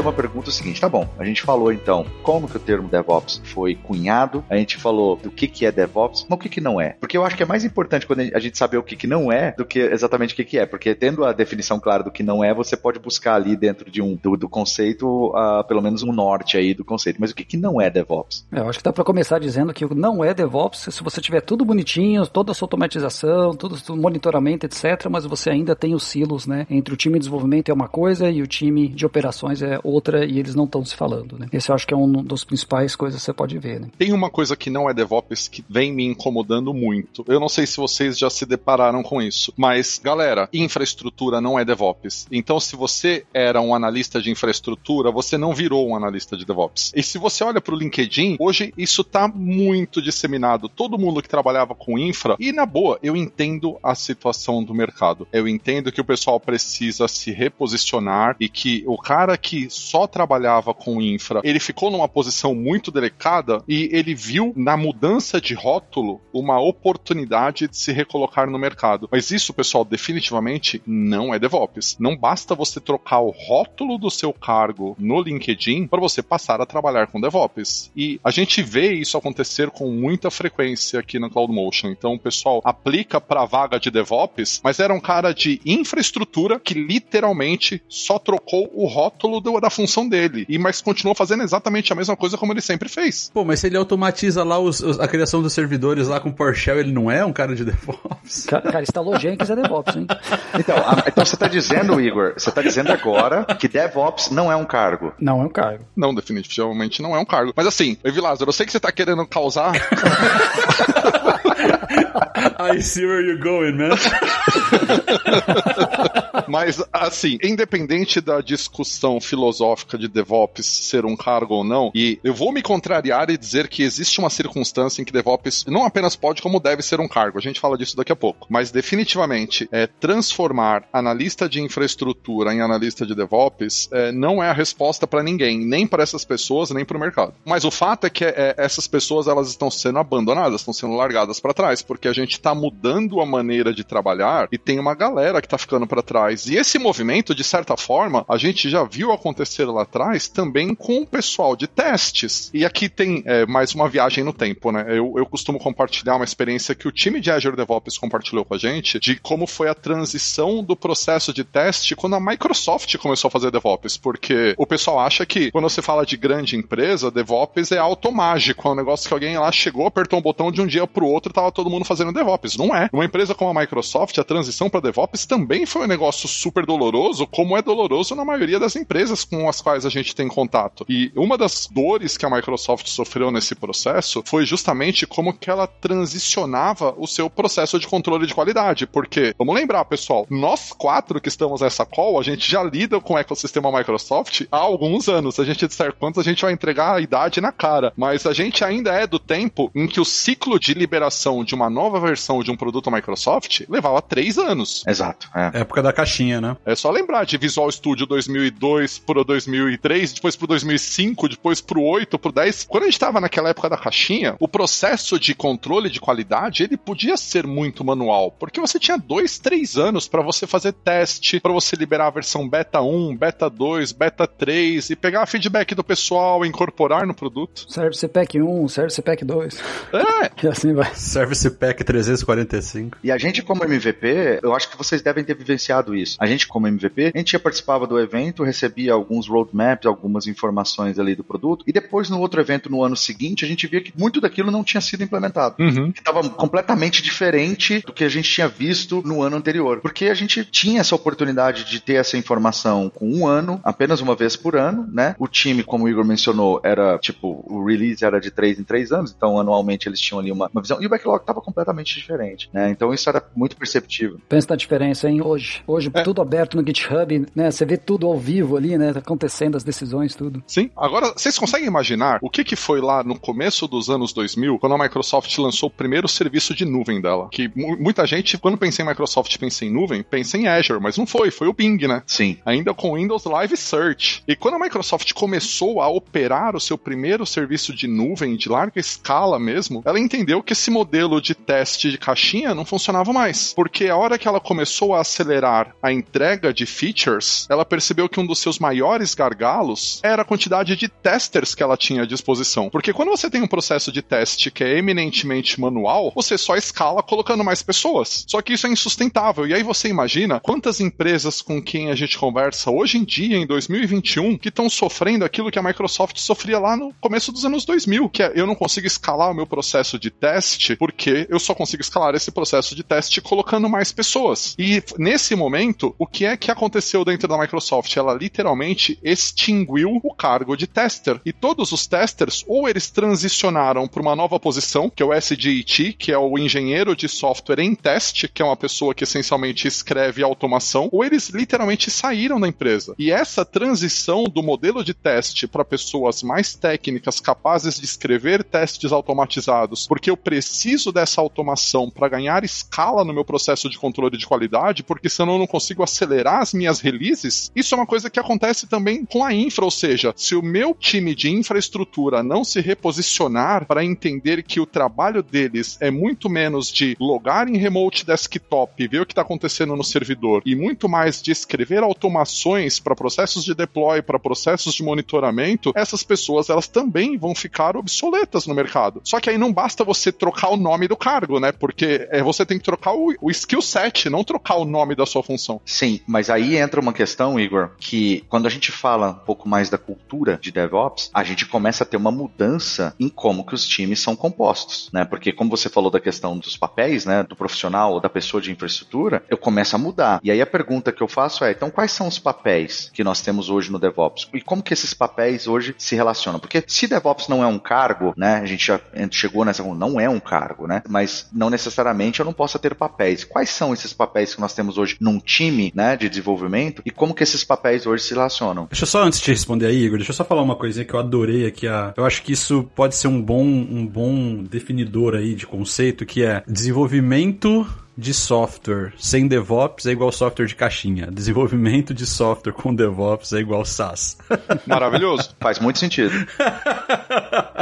Uma pergunta o seguinte, tá bom, a gente falou então como que o termo DevOps foi cunhado, a gente falou do que que é DevOps, mas o que que não é? Porque eu acho que é mais importante quando a gente saber o que que não é do que exatamente o que que é, porque tendo a definição clara do que não é, você pode buscar ali dentro de um do, do conceito, uh, pelo menos um norte aí do conceito, mas o que que não é DevOps? É, eu acho que dá para começar dizendo que não é DevOps se você tiver tudo bonitinho, toda a sua automatização, tudo, tudo monitoramento, etc, mas você ainda tem os silos, né, entre o time de desenvolvimento é uma coisa e o time de operações é outra e eles não estão se falando, né? Esse eu acho que é um dos principais coisas que você pode ver, né? Tem uma coisa que não é DevOps que vem me incomodando muito. Eu não sei se vocês já se depararam com isso, mas galera, infraestrutura não é DevOps. Então, se você era um analista de infraestrutura, você não virou um analista de DevOps. E se você olha para o LinkedIn, hoje isso está muito disseminado. Todo mundo que trabalhava com infra, e na boa, eu entendo a situação do mercado. Eu entendo que o pessoal precisa se reposicionar e que o cara que só trabalhava com infra, ele ficou numa posição muito delicada e ele viu na mudança de rótulo uma oportunidade de se recolocar no mercado. Mas isso, pessoal, definitivamente não é DevOps. Não basta você trocar o rótulo do seu cargo no LinkedIn para você passar a trabalhar com DevOps. E a gente vê isso acontecer com muita frequência aqui na CloudMotion. Então, o pessoal aplica para a vaga de DevOps, mas era um cara de infraestrutura que literalmente só trocou o rótulo da função dele. E mas continuou fazendo exatamente a mesma coisa como ele sempre fez. Pô, mas se ele automatiza lá os, os, a criação dos servidores lá com PowerShell, ele não é um cara de DevOps? Cara, cara instalou Jenkins é DevOps, hein? *laughs* Então, a, então você está dizendo, Igor, você está dizendo agora que DevOps não é um cargo. Não é um cargo. Não, definitivamente não é um cargo. Mas assim, Evilázaro, eu sei que você está querendo causar. *laughs* I see where you're going, man. *laughs* Mas, assim, independente da discussão filosófica de DevOps ser um cargo ou não, e eu vou me contrariar e dizer que existe uma circunstância em que DevOps não apenas pode, como deve ser um cargo. A gente fala disso daqui a pouco. Mas, definitivamente, é, transformar analista de infraestrutura em analista de DevOps é, não é a resposta para ninguém, nem para essas pessoas, nem para o mercado. Mas o fato é que é, essas pessoas elas estão sendo abandonadas, estão sendo largadas para trás, porque a gente está mudando a maneira de trabalhar e tem uma galera que está ficando para trás. E esse movimento, de certa forma, a gente já viu acontecer lá atrás também com o pessoal de testes. E aqui tem é, mais uma viagem no tempo, né? Eu, eu costumo compartilhar uma experiência que o time de Azure DevOps compartilhou com a gente de como foi a transição do processo de teste quando a Microsoft começou a fazer DevOps, porque o pessoal acha que quando você fala de grande empresa, DevOps é automágico, é um negócio que alguém lá chegou, apertou um botão de um dia pro outro e tava todo mundo fazendo DevOps. Não é. Uma empresa como a Microsoft, a transição para DevOps também foi um negócio super doloroso, como é doloroso na maioria das empresas com as quais a gente tem contato. E uma das dores que a Microsoft sofreu nesse processo foi justamente como que ela transicionava o seu processo de controle de qualidade, porque vamos lembrar, pessoal, nós quatro que estamos nessa call, a gente já lida com o ecossistema Microsoft há alguns anos. A gente disser quantos, a gente vai entregar a idade na cara, mas a gente ainda é do tempo em que o ciclo de liberação de uma nova versão de um produto Microsoft levava três anos. Exato. É. Época da caixinha, né? É só lembrar de Visual Studio 2002 pro 2003, depois pro 2005, depois pro 8, pro 10. Quando a gente tava naquela época da caixinha, o processo de controle de qualidade, ele podia ser muito manual, porque você tinha dois, três anos para você fazer teste, para você liberar a versão beta 1, beta 2, beta 3 e pegar feedback do pessoal, incorporar no produto. Service Pack 1, Service Pack 2. É. *laughs* E assim vai. Service Pack 345. E a gente, como MVP, eu acho que vocês devem ter vivenciado isso. A gente, como MVP, a gente já participava do evento, recebia alguns roadmaps, algumas informações ali do produto, e depois no outro evento, no ano seguinte, a gente via que muito daquilo não tinha sido implementado. Uhum. Que estava completamente diferente do que a gente tinha visto no ano anterior. Porque a gente tinha essa oportunidade de ter essa informação com um ano, apenas uma vez por ano, né? O time, como o Igor mencionou, era tipo, o release era de três em três anos, então anualmente eles tinham ali uma, uma visão, e o backlog estava completamente diferente, né? Então isso era muito perceptível. Pensa na diferença, hein? Hoje. Hoje, É. tudo aberto no GitHub, né? Você vê tudo ao vivo ali, né? Acontecendo as decisões, tudo. Sim. Agora, vocês conseguem imaginar o que, que foi lá no começo dos anos 2000, quando a Microsoft lançou o primeiro serviço de nuvem dela? Que mu- muita gente, quando pensa em Microsoft, pensa em nuvem, pensa em Azure, mas não foi, foi o Bing, né? Sim. ainda com Windows Live Search. E quando a Microsoft começou a operar o seu primeiro serviço de nuvem de larga escala mesmo, ela entendeu que esse modelo de teste de caixinha não funcionava mais. Porque a hora que ela começou a acelerar a entrega de features, ela percebeu que um dos seus maiores gargalos era a quantidade de testers que ela tinha à disposição. Porque quando você tem um processo de teste que é eminentemente manual, você só escala colocando mais pessoas. Só que isso é insustentável. E aí você imagina quantas empresas com quem a gente conversa hoje em dia, em 2021, que estão sofrendo aquilo que a Microsoft sofria lá no começo dos anos 2000, que é eu não consigo escalar o meu processo de teste porque eu só consigo escalar esse processo de teste colocando mais pessoas. E nesse momento, o que é que aconteceu dentro da Microsoft? Ela literalmente extinguiu o cargo de tester. E todos os testers, ou eles transicionaram para uma nova posição, que é o SDET, que é o engenheiro de software em teste, que é uma pessoa que essencialmente escreve automação, ou eles literalmente saíram da empresa. E essa transição do modelo de teste para pessoas mais técnicas, capazes de escrever testes automatizados, porque eu preciso dessa automação para ganhar escala no meu processo de controle de qualidade, porque senão eu não consigo acelerar as minhas releases. Isso é uma coisa que acontece também com a infra, ou seja, se o meu time de infraestrutura não se reposicionar para entender que o trabalho deles é muito menos de logar em remote desktop, ver o que está acontecendo no servidor e muito mais de escrever automações para processos de deploy, para processos de monitoramento, essas pessoas elas também vão ficar obsoletas no mercado. Só que aí não basta você trocar o nome do cargo, né? Porque é, você tem que trocar o, o skill set, não trocar o nome da sua função. Sim, mas aí entra uma questão, Igor, que quando a gente fala um pouco mais da cultura de DevOps, a gente começa a ter uma mudança em como que os times são compostos, né? Porque como você falou da questão dos papéis, né, do profissional ou da pessoa de infraestrutura, eu começo a mudar. E aí a pergunta que eu faço é, então quais são os papéis que nós temos hoje no DevOps? E como que esses papéis hoje se relacionam? Porque se DevOps não é um cargo, né, a gente já chegou nessa, não é um cargo, né? Mas não necessariamente eu não posso ter papéis. Quais são esses papéis que nós temos hoje num time, né, de desenvolvimento e como que esses papéis hoje se relacionam? Deixa eu só, antes de responder aí, Igor, deixa eu só falar uma coisinha que eu adorei aqui. A... Eu acho que isso pode ser um bom, um bom definidor aí de conceito, que é desenvolvimento de software sem DevOps é igual software de caixinha. Desenvolvimento de software com DevOps é igual SaaS. *laughs* Maravilhoso. Faz muito sentido.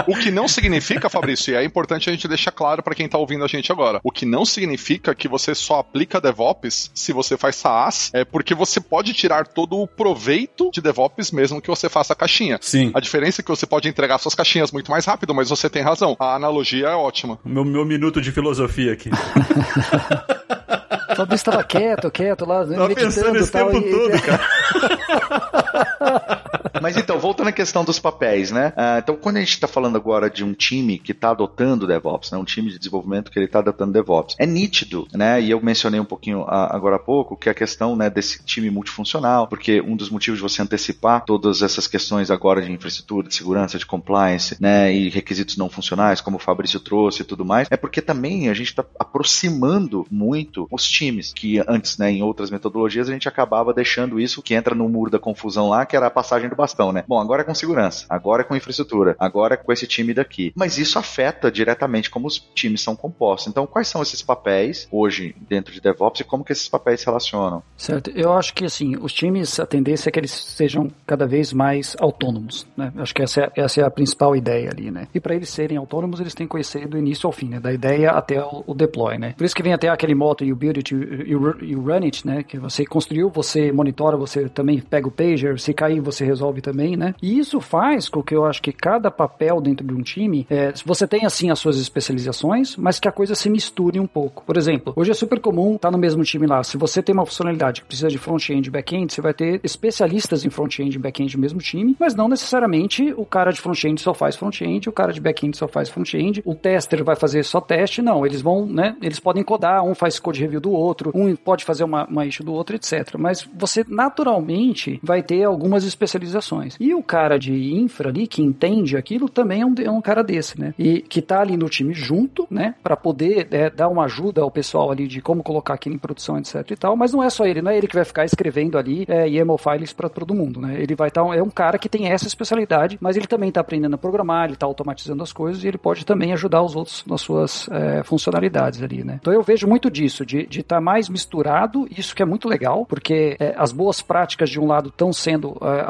O que não significa, Fabrício, e é importante a gente deixar claro para quem está ouvindo a gente agora, o que não significa que você só aplica DevOps se você faz SaaS, é porque você pode tirar todo o proveito de DevOps mesmo que você faça a caixinha. Sim. A diferença é que você pode entregar suas caixinhas muito mais rápido, mas você tem razão. A analogia é ótima. Meu, meu minuto de filosofia aqui. *laughs* Fabrício tava quieto, quieto lá, Tava meditando pensando esse tal. tempo e- todo, *laughs* cara. Mas então, voltando à questão dos papéis, né? Ah, então, quando a gente está falando agora de um time que está adotando DevOps, né? Um time de desenvolvimento que ele está adotando DevOps, é nítido, né? E eu mencionei um pouquinho ah, agora há pouco que a questão, né, desse time multifuncional, porque um dos motivos de você antecipar todas essas questões agora de infraestrutura, de segurança, de compliance, né, e requisitos não funcionais, como o Fabrício trouxe e tudo mais, é porque também a gente está aproximando muito os times, que antes, né, em outras metodologias a gente acabava deixando isso que entra no muro da confusão lá, que era a passagem do bastão né? Bom, agora é com segurança, agora é com infraestrutura, agora é com esse time daqui. Mas isso afeta diretamente como os times são compostos. Então, quais são esses papéis hoje dentro de DevOps e como que esses papéis se relacionam? Certo. Eu acho que assim, os times, a tendência é que eles sejam cada vez mais autônomos, né? Acho que essa é, essa é a principal ideia ali, né? E para eles serem autônomos, eles têm que conhecer do início ao fim, né? Da ideia até o, o deploy, né? Por isso que vem até aquele moto you build it, you, you run it, né? Que você construiu, você monitora, você também pega o pager, se cair você resolve também, né? E isso faz com que eu acho que cada papel dentro de um time, é, você tem assim as suas especializações, mas que a coisa se misture um pouco. Por exemplo, hoje é super comum estar tá no mesmo time lá. Se você tem uma funcionalidade que precisa de front-end e back-end, você vai ter especialistas em front-end e back-end no mesmo time, mas não necessariamente o cara de front-end só faz front-end, o cara de back-end só faz front-end, o tester vai fazer só teste, não, eles vão, né, eles podem codar, um faz code review do outro, um pode fazer uma, uma issue do outro, etc. Mas você naturalmente vai ter algumas especializações. E o cara de infra ali, que entende aquilo, também é um, é um cara desse, né? E que tá ali no time junto, né, para poder é, dar uma ajuda ao pessoal ali de como colocar aquilo em produção, etc e tal, mas não é só ele, não é ele que vai ficar escrevendo ali é, YAML files para todo mundo, né? Ele vai estar, tá, é um cara que tem essa especialidade, mas ele também está aprendendo a programar, ele está automatizando as coisas e ele pode também ajudar os outros nas suas é, funcionalidades ali, né? Então eu vejo muito disso, de estar tá mais misturado, isso que é muito legal, porque é, as boas práticas de um lado estão sendo é,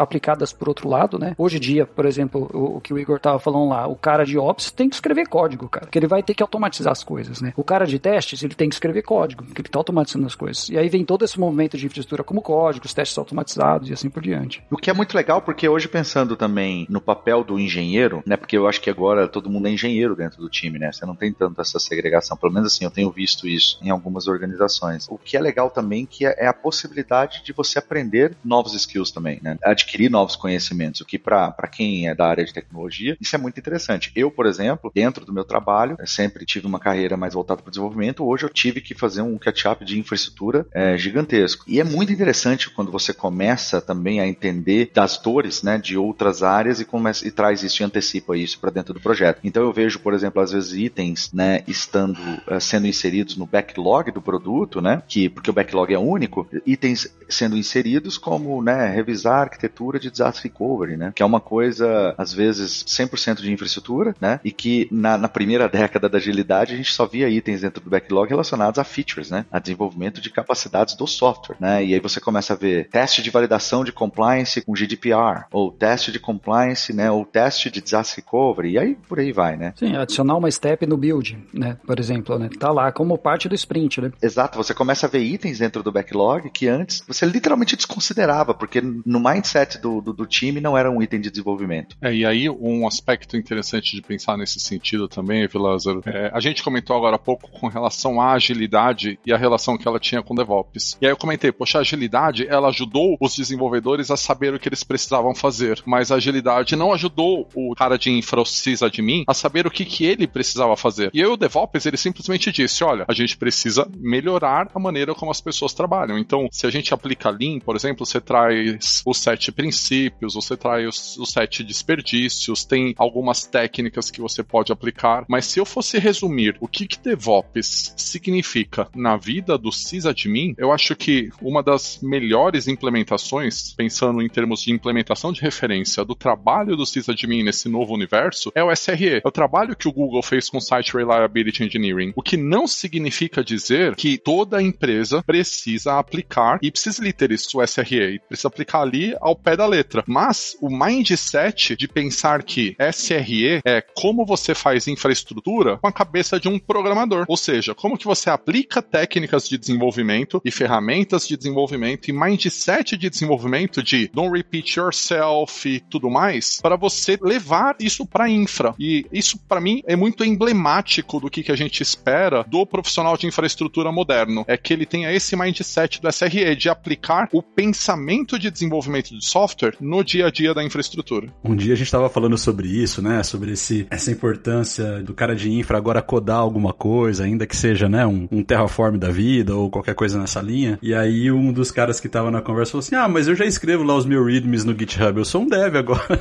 por outro lado, né? Hoje em dia, por exemplo, o, o que o Igor estava falando lá, o cara de Ops tem que escrever código, cara, porque ele vai ter que automatizar as coisas, né? O cara de testes, ele tem que escrever código, porque ele está automatizando as coisas. E aí vem todo esse movimento de infraestrutura como código, os testes automatizados e assim por diante. O que é muito legal, porque hoje pensando também no papel do engenheiro, né? Porque eu acho que agora todo mundo é engenheiro dentro do time, né? Você não tem tanto essa segregação. Pelo menos assim, eu tenho visto isso em algumas organizações. O que é legal também que é a possibilidade de você aprender novos skills também, né? Adquirir novos conhecimentos, o que para quem é da área de tecnologia, isso é muito interessante. Eu, por exemplo, dentro do meu trabalho, sempre tive uma carreira mais voltada para o desenvolvimento, hoje eu tive que fazer um catch-up de infraestrutura é, gigantesco. E é muito interessante quando você começa também a entender das dores né, de outras áreas e, começa, e traz isso e antecipa isso para dentro do projeto. Então eu vejo, por exemplo, às vezes itens né, estando uh, sendo inseridos no backlog do produto, né, que porque o backlog é único, itens sendo inseridos como né, revisar a arquitetura de disaster recovery, né, que é uma coisa às vezes 100% de infraestrutura, né, e que na, na primeira década da agilidade a gente só via itens dentro do backlog relacionados a features, né, a desenvolvimento de capacidades do software, né, e aí você começa a ver teste de validação de compliance com GDPR, ou teste de compliance, né, ou teste de disaster recovery, e aí por aí vai, né. Sim, adicionar uma step no build, né, por exemplo, né, tá lá como parte do sprint, né. Exato, você começa a ver itens dentro do backlog que antes você literalmente desconsiderava, porque no mindset do, do, do time não era um item de desenvolvimento. É, e aí um aspecto interessante de pensar nesse sentido também, Vilazar, é, a gente comentou agora há pouco com relação à agilidade e a relação que ela tinha com DevOps. E aí eu comentei, poxa, a agilidade, ela ajudou os desenvolvedores a saber o que eles precisavam fazer, mas a agilidade não ajudou o cara de infra, o de mim, a saber o que, que ele precisava fazer. E aí o DevOps, ele simplesmente disse, olha, a gente precisa melhorar a maneira como as pessoas trabalham. Então, se a gente aplica Lean, por exemplo, você traz os sete princípios, você traz os, sete desperdícios, tem algumas técnicas que você pode aplicar, mas se eu fosse resumir o que, que DevOps significa na vida do sysadmin, eu acho que uma das melhores implementações, pensando em termos de implementação de referência do trabalho do sysadmin nesse novo universo, é o SRE. É o trabalho que o Google fez com o Site Reliability Engineering. O que não significa dizer que toda empresa precisa aplicar e precisa ter isso, o SRE, precisa aplicar ali ao pé da letra. Mas o mindset de pensar que SRE é como você faz infraestrutura com a cabeça de um programador. Ou seja, como que você aplica técnicas de desenvolvimento e ferramentas de desenvolvimento e mindset de desenvolvimento de don't repeat yourself e tudo mais, para você levar isso para infra. E isso para mim é muito emblemático do que, que a gente espera do profissional de infraestrutura moderno. É que ele tenha esse mindset do SRE de aplicar o pensamento de desenvolvimento de software no dia a dia da infraestrutura. Um dia a gente estava falando sobre isso, né? Sobre esse, essa importância do cara de infra agora codar alguma coisa, ainda que seja, né, um, um Terraform da vida ou qualquer coisa nessa linha. E aí um dos caras que estava na conversa falou assim: Ah, mas eu já escrevo lá os meus readmes no GitHub, eu sou um dev agora. *laughs*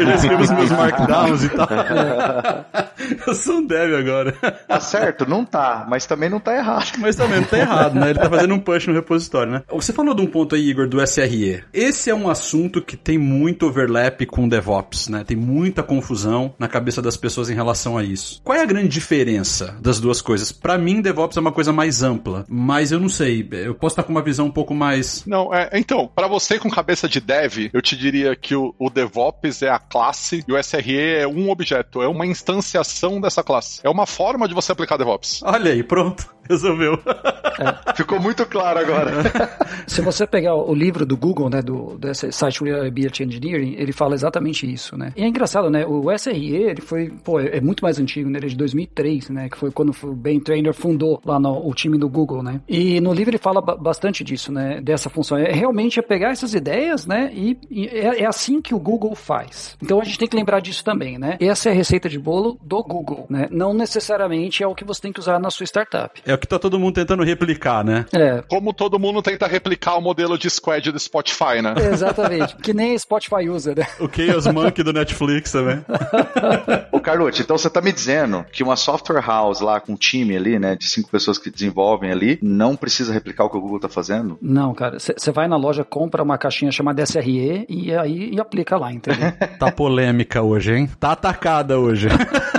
eu já escrevo os meus markdowns e tal. *laughs* eu sou um dev agora. Tá certo, não tá, mas também não tá errado. Mas também não tá errado, né? Ele tá fazendo um push no repositório, né? Você falou de um ponto aí, Igor, do SRE. Esse é um assunto que tem muito overlap com DevOps, né? Tem muita confusão na cabeça das pessoas em relação a isso. Qual é a grande diferença das duas coisas? Para mim, DevOps é uma coisa mais ampla, mas eu não sei, eu posso estar com uma visão um pouco mais. Não, é, então, para você com cabeça de dev, eu te diria que o, o DevOps é a classe e o SRE é um objeto, é uma instanciação dessa classe. É uma forma de você aplicar DevOps. Olha aí, pronto. *laughs* Resolveu. É. Ficou muito claro agora. *laughs* Se você pegar o livro do Google, né, do desse site Reliability Engineering, ele fala exatamente isso, né? E é engraçado, né? O SRE, ele foi, pô, é muito mais antigo, né? Ele é de 2003, né? Que foi quando o Ben Trainer fundou lá no o time do Google, né? E no livro ele fala bastante disso, né? Dessa função. É realmente é pegar essas ideias, né? E, e é, é, assim que o Google faz. Então a gente tem que lembrar disso também, né? Essa é a receita de bolo do Google, né? Não necessariamente é o que você tem que usar na sua startup. É o que tá todo mundo tentando replicar, né? É. Como todo mundo tenta replicar o modelo de squad do Spotify, né? Exatamente. Que nem Spotify usa, né? O Chaos Monkey do Netflix também. *laughs* Ô, Carlucci, então você tá me dizendo que uma software house lá com um time ali, né, de cinco pessoas que desenvolvem ali, não precisa replicar o que o Google tá fazendo? Não, cara. Você vai na loja, compra uma caixinha chamada SRE e aí e aplica lá, entendeu? *laughs* tá polêmica hoje, hein? Tá atacada hoje. *laughs*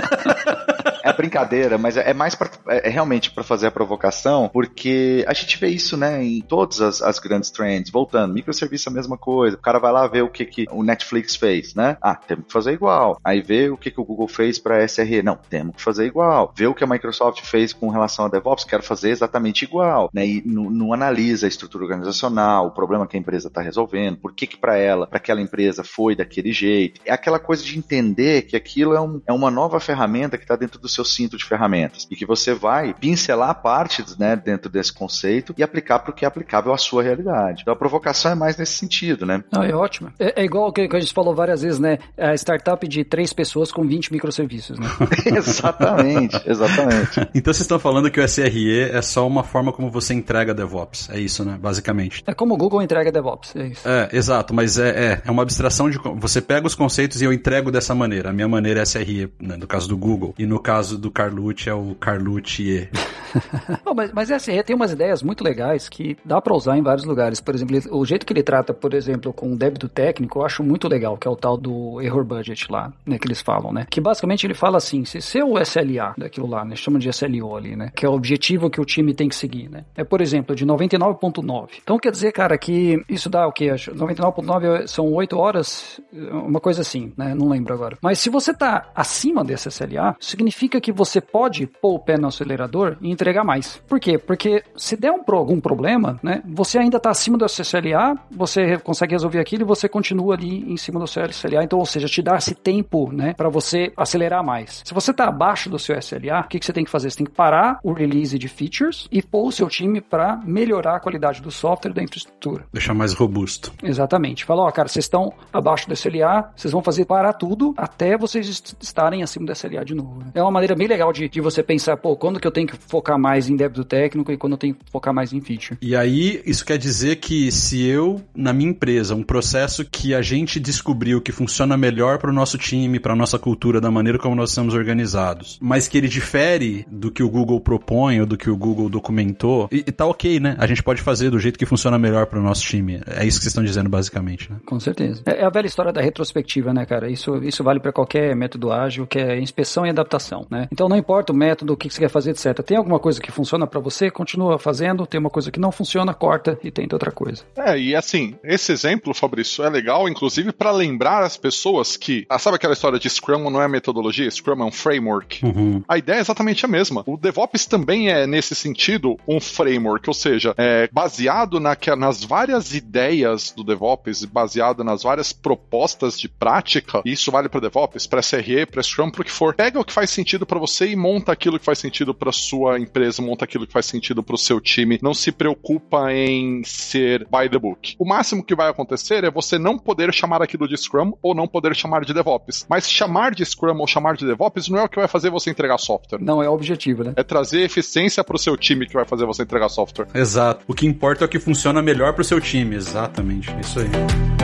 é brincadeira, mas é mais pra, é, é realmente para fazer a provocação, porque a gente vê isso, né, em todas as, as, grandes trends. Voltando, microserviço é a mesma coisa. O cara vai lá ver o que, que o Netflix fez, né? Ah, temos que fazer igual. Aí vê o que, que o Google fez para SRE. Não, temos que fazer igual. Vê o que a Microsoft fez com relação a DevOps, quero fazer exatamente igual. Né? E não, analisa a estrutura organizacional, o problema que a empresa está resolvendo, por que, que para ela, para aquela empresa foi daquele jeito. É aquela coisa de entender que aquilo é, um, é uma nova ferramenta que está dentro do seu cinto de ferramentas e que você vai pincelar partes né, dentro desse conceito e aplicar para o que é aplicável à sua realidade. Então a provocação é mais nesse sentido, né? Não, é ótimo. É, é igual o que a gente falou várias vezes, né? A startup de três pessoas com 20 microserviços, né? *laughs* exatamente, exatamente. *laughs* então vocês estão falando que o SRE é só uma forma como você entrega DevOps. É isso, né? Basicamente. É como o Google entrega DevOps, é isso. É, exato, mas é, é, é uma abstração de. Você pega os conceitos e eu entrego dessa maneira. A minha maneira é SRE, né, no caso do Google. E no caso do Carlucci é o Carlucci. *laughs* oh, mas, mas SRE tem umas ideias muito legais que dá para usar em vários lugares. Por exemplo, o jeito que ele trata, por exemplo, com o débito técnico, eu acho muito legal, que é o tal do error budget lá, né, que eles falam, né? Que basicamente ele fala assim, se seu SLA daquilo lá, né, chama de SLO ali, né, que é o objetivo que o time tem que seguir, né? É, por exemplo, de 99.9. Então quer dizer, cara, que isso dá o quê? 99.9 são 8 horas, uma coisa assim, né? Não lembro agora. Mas se você tá acima desse SLA, significa que você pode pôr o pé no acelerador e entregar mais. Por quê? Porque se der um, algum problema, né, você ainda está acima do SLA, você consegue resolver aquilo e você continua ali em cima do seu SLA. Então, ou seja, te dá esse tempo, né, para você acelerar mais. Se você está abaixo do seu SLA, o que, que você tem que fazer? Você tem que parar o release de features e pôr o seu time para melhorar a qualidade do software da infraestrutura. Deixar mais robusto. Exatamente. Fala, ó, cara, vocês estão abaixo do SLA, vocês vão fazer parar tudo até vocês estarem acima do SLA de novo. Né? É uma maneira bem legal de, de você pensar, pô, quando que eu tenho que focar mais em débito técnico e quando eu tenho que focar mais em feature. E aí, isso quer dizer que se eu, na minha empresa, um processo que a gente descobriu que funciona melhor para o nosso time, para nossa cultura, da maneira como nós estamos organizados, mas que ele difere do que o Google propõe ou do que o Google documentou, e, e tá ok, né? A gente pode fazer do jeito que funciona melhor para o nosso time. É isso que vocês estão dizendo, basicamente, né? Com certeza. É, é a velha história da retrospectiva, né, cara? Isso, isso vale para qualquer método ágil, que é inspeção e adaptação, né? Então não importa o método, o que você quer fazer, etc. Tem alguma coisa que funciona para você, continua fazendo. Tem uma coisa que não funciona, corta e tenta outra coisa. É, e assim, esse exemplo, Fabrício, é legal, inclusive, para lembrar as pessoas que. Ah, sabe aquela história de Scrum não é metodologia? Scrum é um framework. Uhum. A ideia é exatamente a mesma. O DevOps também é, nesse sentido, um framework, ou seja, é baseado na, nas várias ideias do DevOps, baseado nas várias propostas de prática. E isso vale para DevOps, para SRE, para Scrum, para o que for. Pega o que faz sentido para você e monta aquilo que faz sentido para sua empresa, monta aquilo que faz sentido para o seu time. Não se preocupa em ser by the book. O máximo que vai acontecer é você não poder chamar aquilo de Scrum ou não poder chamar de DevOps. Mas chamar de Scrum ou chamar de DevOps não é o que vai fazer você entregar software. Não é o objetivo, né? É trazer eficiência para o seu time que vai fazer você entregar software. Exato. O que importa é o que funciona melhor para o seu time. Exatamente. Isso aí.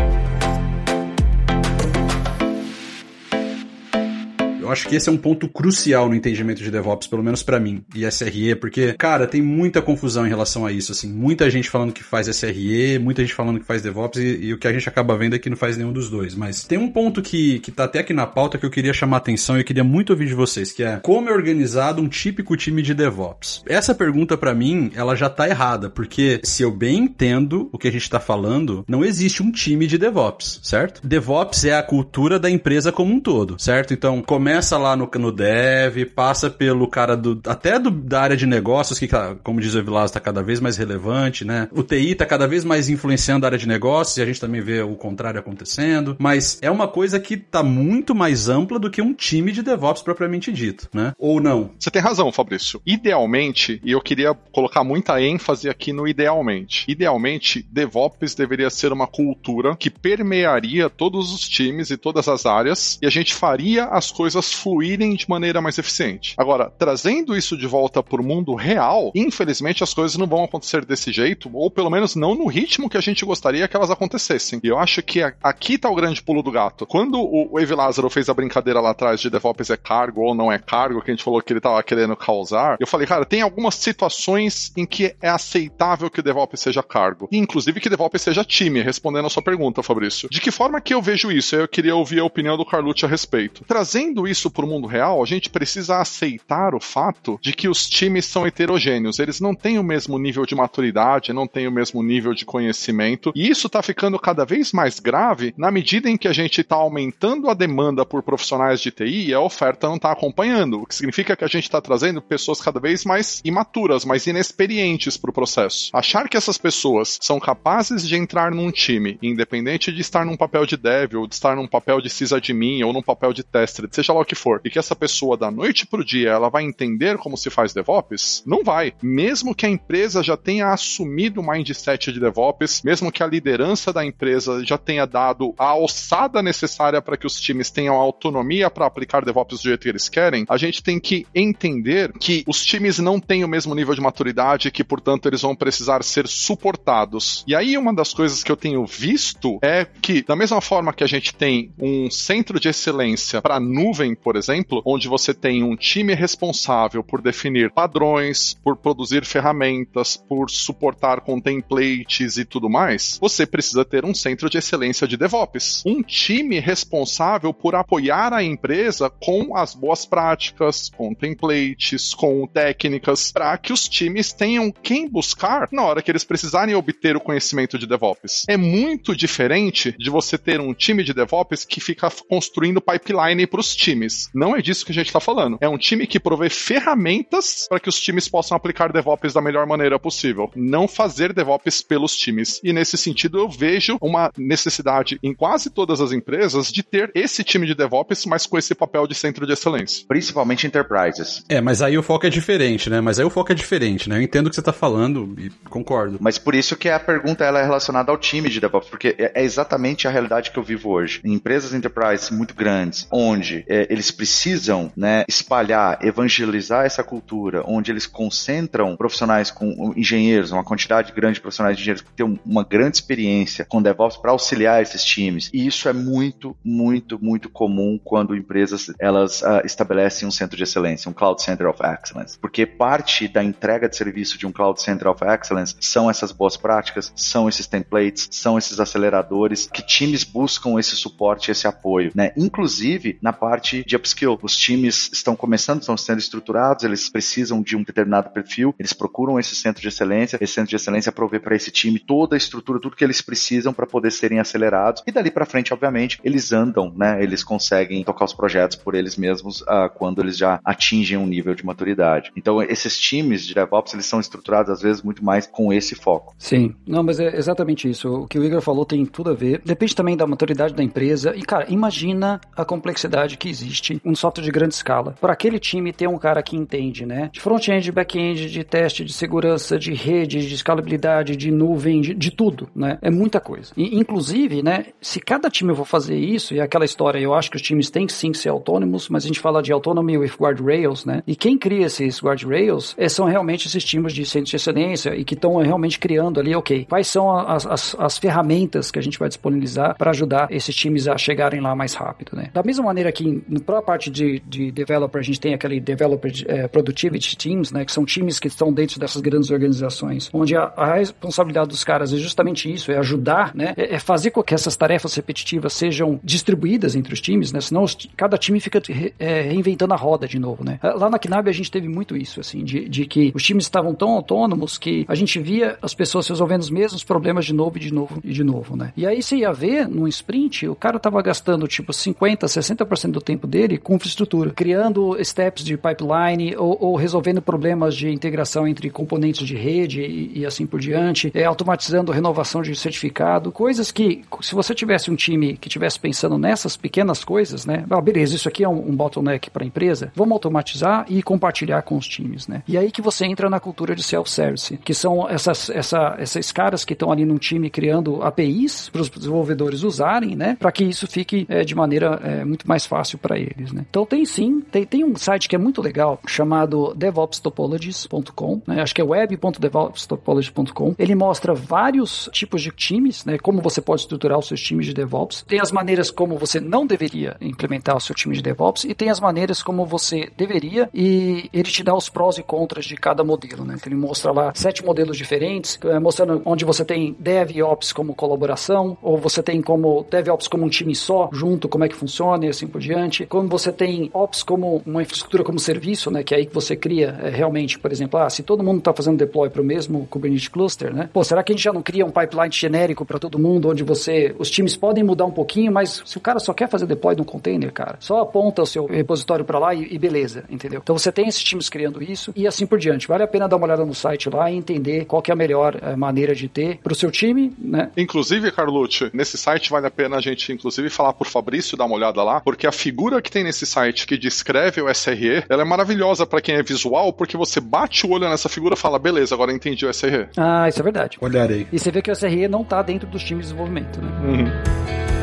Acho que esse é um ponto crucial no entendimento de DevOps, pelo menos para mim, e SRE, porque, cara, tem muita confusão em relação a isso, assim, muita gente falando que faz SRE, muita gente falando que faz DevOps, e, e o que a gente acaba vendo é que não faz nenhum dos dois. Mas tem um ponto que, que tá até aqui na pauta que eu queria chamar a atenção e eu queria muito ouvir de vocês, que é como é organizado um típico time de DevOps. Essa pergunta para mim, ela já tá errada, porque se eu bem entendo o que a gente tá falando, não existe um time de DevOps, certo? DevOps é a cultura da empresa como um todo, certo? Então, começa lá no, no dev, passa pelo cara do até do, da área de negócios, que, como diz o Evilás, tá cada vez mais relevante, né? O TI tá cada vez mais influenciando a área de negócios e a gente também vê o contrário acontecendo, mas é uma coisa que tá muito mais ampla do que um time de DevOps propriamente dito, né? Ou não? Você tem razão, Fabrício. Idealmente, e eu queria colocar muita ênfase aqui no idealmente. Idealmente, DevOps deveria ser uma cultura que permearia todos os times e todas as áreas e a gente faria as coisas fluírem de maneira mais eficiente. Agora, trazendo isso de volta para o mundo real, infelizmente as coisas não vão acontecer desse jeito, ou pelo menos não no ritmo que a gente gostaria que elas acontecessem. E eu acho que aqui está o grande pulo do gato. Quando o Evi Lázaro fez a brincadeira lá atrás de DevOps é cargo ou não é cargo, que a gente falou que ele estava querendo causar, eu falei, cara, tem algumas situações em que é aceitável que o DevOps seja cargo. E, inclusive que DevOps seja time, respondendo a sua pergunta, Fabrício. De que forma que eu vejo isso? Eu queria ouvir a opinião do Carlucci a respeito. Trazendo isso para o mundo real, a gente precisa aceitar o fato de que os times são heterogêneos. Eles não têm o mesmo nível de maturidade, não têm o mesmo nível de conhecimento. E isso está ficando cada vez mais grave na medida em que a gente está aumentando a demanda por profissionais de TI e a oferta não está acompanhando. O que significa que a gente está trazendo pessoas cada vez mais imaturas, mais inexperientes para o processo. Achar que essas pessoas são capazes de entrar num time, independente de estar num papel de dev, ou de estar num papel de sysadmin, ou num papel de tester, seja lá o que for, e que essa pessoa da noite pro dia ela vai entender como se faz DevOps, não vai. Mesmo que a empresa já tenha assumido o mindset de DevOps, mesmo que a liderança da empresa já tenha dado a alçada necessária para que os times tenham autonomia para aplicar DevOps do jeito que eles querem, a gente tem que entender que os times não têm o mesmo nível de maturidade e que, portanto, eles vão precisar ser suportados. E aí, uma das coisas que eu tenho visto é que, da mesma forma que a gente tem um centro de excelência para nuvem, por exemplo, onde você tem um time responsável por definir padrões, por produzir ferramentas, por suportar com templates e tudo mais, você precisa ter um centro de excelência de DevOps. Um time responsável por apoiar a empresa com as boas práticas, com templates, com técnicas, para que os times tenham quem buscar na hora que eles precisarem obter o conhecimento de DevOps. É muito diferente de você ter um time de DevOps que fica construindo pipeline para os times. Não é disso que a gente está falando. É um time que provê ferramentas para que os times possam aplicar DevOps da melhor maneira possível. Não fazer DevOps pelos times. E nesse sentido, eu vejo uma necessidade em quase todas as empresas de ter esse time de DevOps, mas com esse papel de centro de excelência. Principalmente enterprises. É, mas aí o foco é diferente, né? Mas aí o foco é diferente, né? Eu entendo o que você está falando e concordo. Mas por isso que a pergunta ela é relacionada ao time de DevOps, porque é, é exatamente a realidade que eu vivo hoje. Em empresas enterprise muito grandes, onde é, eles precisam né, espalhar, evangelizar essa cultura, onde eles concentram profissionais com engenheiros, uma quantidade grande de profissionais de engenheiros que têm uma grande experiência com DevOps para auxiliar esses times. E isso é muito, muito, muito comum quando empresas elas uh, estabelecem um centro de excelência, um Cloud Center of Excellence, porque parte da entrega de serviço de um Cloud Center of Excellence são essas boas práticas, são esses templates, são esses aceleradores que times buscam esse suporte, esse apoio, né? Inclusive na parte de upskill, os times estão começando, estão sendo estruturados, eles precisam de um determinado perfil, eles procuram esse centro de excelência, esse centro de excelência provê para esse time toda a estrutura, tudo que eles precisam para poder serem acelerados e dali para frente, obviamente, eles andam, né? Eles conseguem tocar os projetos por eles mesmos uh, quando eles já atingem um nível de maturidade. Então, esses times de DevOps, eles são estruturados às vezes muito mais com esse foco. Sim, não, mas é exatamente isso. O que o Igor falou tem tudo a ver. Depende também da maturidade da empresa. E, cara, imagina a complexidade que existe um software de grande escala. Para aquele time ter um cara que entende, né? De front-end, de back-end, de teste, de segurança, de rede, de escalabilidade, de nuvem, de, de tudo, né? É muita coisa. E, inclusive, né? Se cada time for fazer isso, e aquela história, eu acho que os times têm sim que ser autônomos, mas a gente fala de autonomy with guardrails, né? E quem cria esses guardrails é, são realmente esses times de centro de excelência e que estão realmente criando ali, ok, quais são as, as, as ferramentas que a gente vai disponibilizar para ajudar esses times a chegarem lá mais rápido, né? Da mesma maneira que no para a parte de, de developer, a gente tem aquele developer é, productivity teams, né, que são times que estão dentro dessas grandes organizações, onde a, a responsabilidade dos caras é justamente isso, é ajudar, né, é, é, fazer com que essas tarefas repetitivas sejam distribuídas entre os times, né, senão os, cada time fica re, é, reinventando a roda de novo, né. Lá na Knab a gente teve muito isso, assim, de, de que os times estavam tão autônomos que a gente via as pessoas resolvendo os mesmos problemas de novo e de novo e de novo, né. E aí você ia ver num sprint, o cara tava gastando tipo 50, 60% do tempo dele com infraestrutura, criando steps de pipeline ou, ou resolvendo problemas de integração entre componentes de rede e, e assim por diante, é, automatizando renovação de certificado, coisas que, se você tivesse um time que tivesse pensando nessas pequenas coisas, né? Ah, beleza, isso aqui é um, um bottleneck para a empresa, vamos automatizar e compartilhar com os times, né? E aí que você entra na cultura de self-service, que são essas, essa, esses caras que estão ali num time criando APIs para os desenvolvedores usarem, né? Para que isso fique é, de maneira é, muito mais fácil para eles, né? Então tem sim, tem, tem um site que é muito legal chamado devopstopologies.com, né? acho que é web.devopstopologies.com. Ele mostra vários tipos de times, né? Como você pode estruturar os seus times de DevOps. Tem as maneiras como você não deveria implementar o seu time de DevOps e tem as maneiras como você deveria e ele te dá os prós e contras de cada modelo, né? Então ele mostra lá sete modelos diferentes, é, mostrando onde você tem DevOps como colaboração ou você tem como DevOps como um time só, junto, como é que funciona e assim por diante. Quando você tem Ops como uma infraestrutura como serviço, né, que é aí que você cria é, realmente, por exemplo, ah, se todo mundo está fazendo deploy para o mesmo Kubernetes cluster, né? Pô, será que a gente já não cria um pipeline genérico para todo mundo, onde você, os times podem mudar um pouquinho, mas se o cara só quer fazer deploy no container, cara, só aponta o seu repositório para lá e, e, beleza, entendeu? Então você tem esses times criando isso e assim por diante. Vale a pena dar uma olhada no site lá e entender qual é a melhor é, maneira de ter para o seu time, né? Inclusive, Carlucci, nesse site vale a pena a gente, inclusive, falar por Fabrício, dar uma olhada lá, porque a figura que tem nesse site que descreve o SRE, ela é maravilhosa para quem é visual, porque você bate o olho nessa figura e fala, beleza, agora entendi o SRE. Ah, isso é verdade. Olharei. E você vê que o SRE não tá dentro dos times de desenvolvimento, né? Uhum.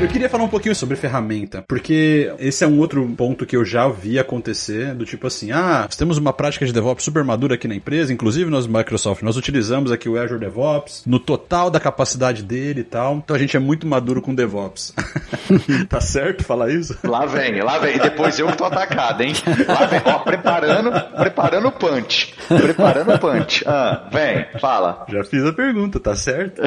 Eu queria falar um pouquinho sobre ferramenta, porque esse é um outro ponto que eu já vi acontecer, do tipo assim, ah, nós temos uma prática de DevOps super madura aqui na empresa, inclusive nós Microsoft, nós utilizamos aqui o Azure DevOps no total da capacidade dele e tal, então a gente é muito maduro com DevOps. *laughs* tá certo falar isso? Lá vem, lá vem, e depois eu que tô atacado, hein? Lá vem, ó, preparando, preparando o punch, preparando o punch. Ah, vem, fala. Já fiz a pergunta, tá certo?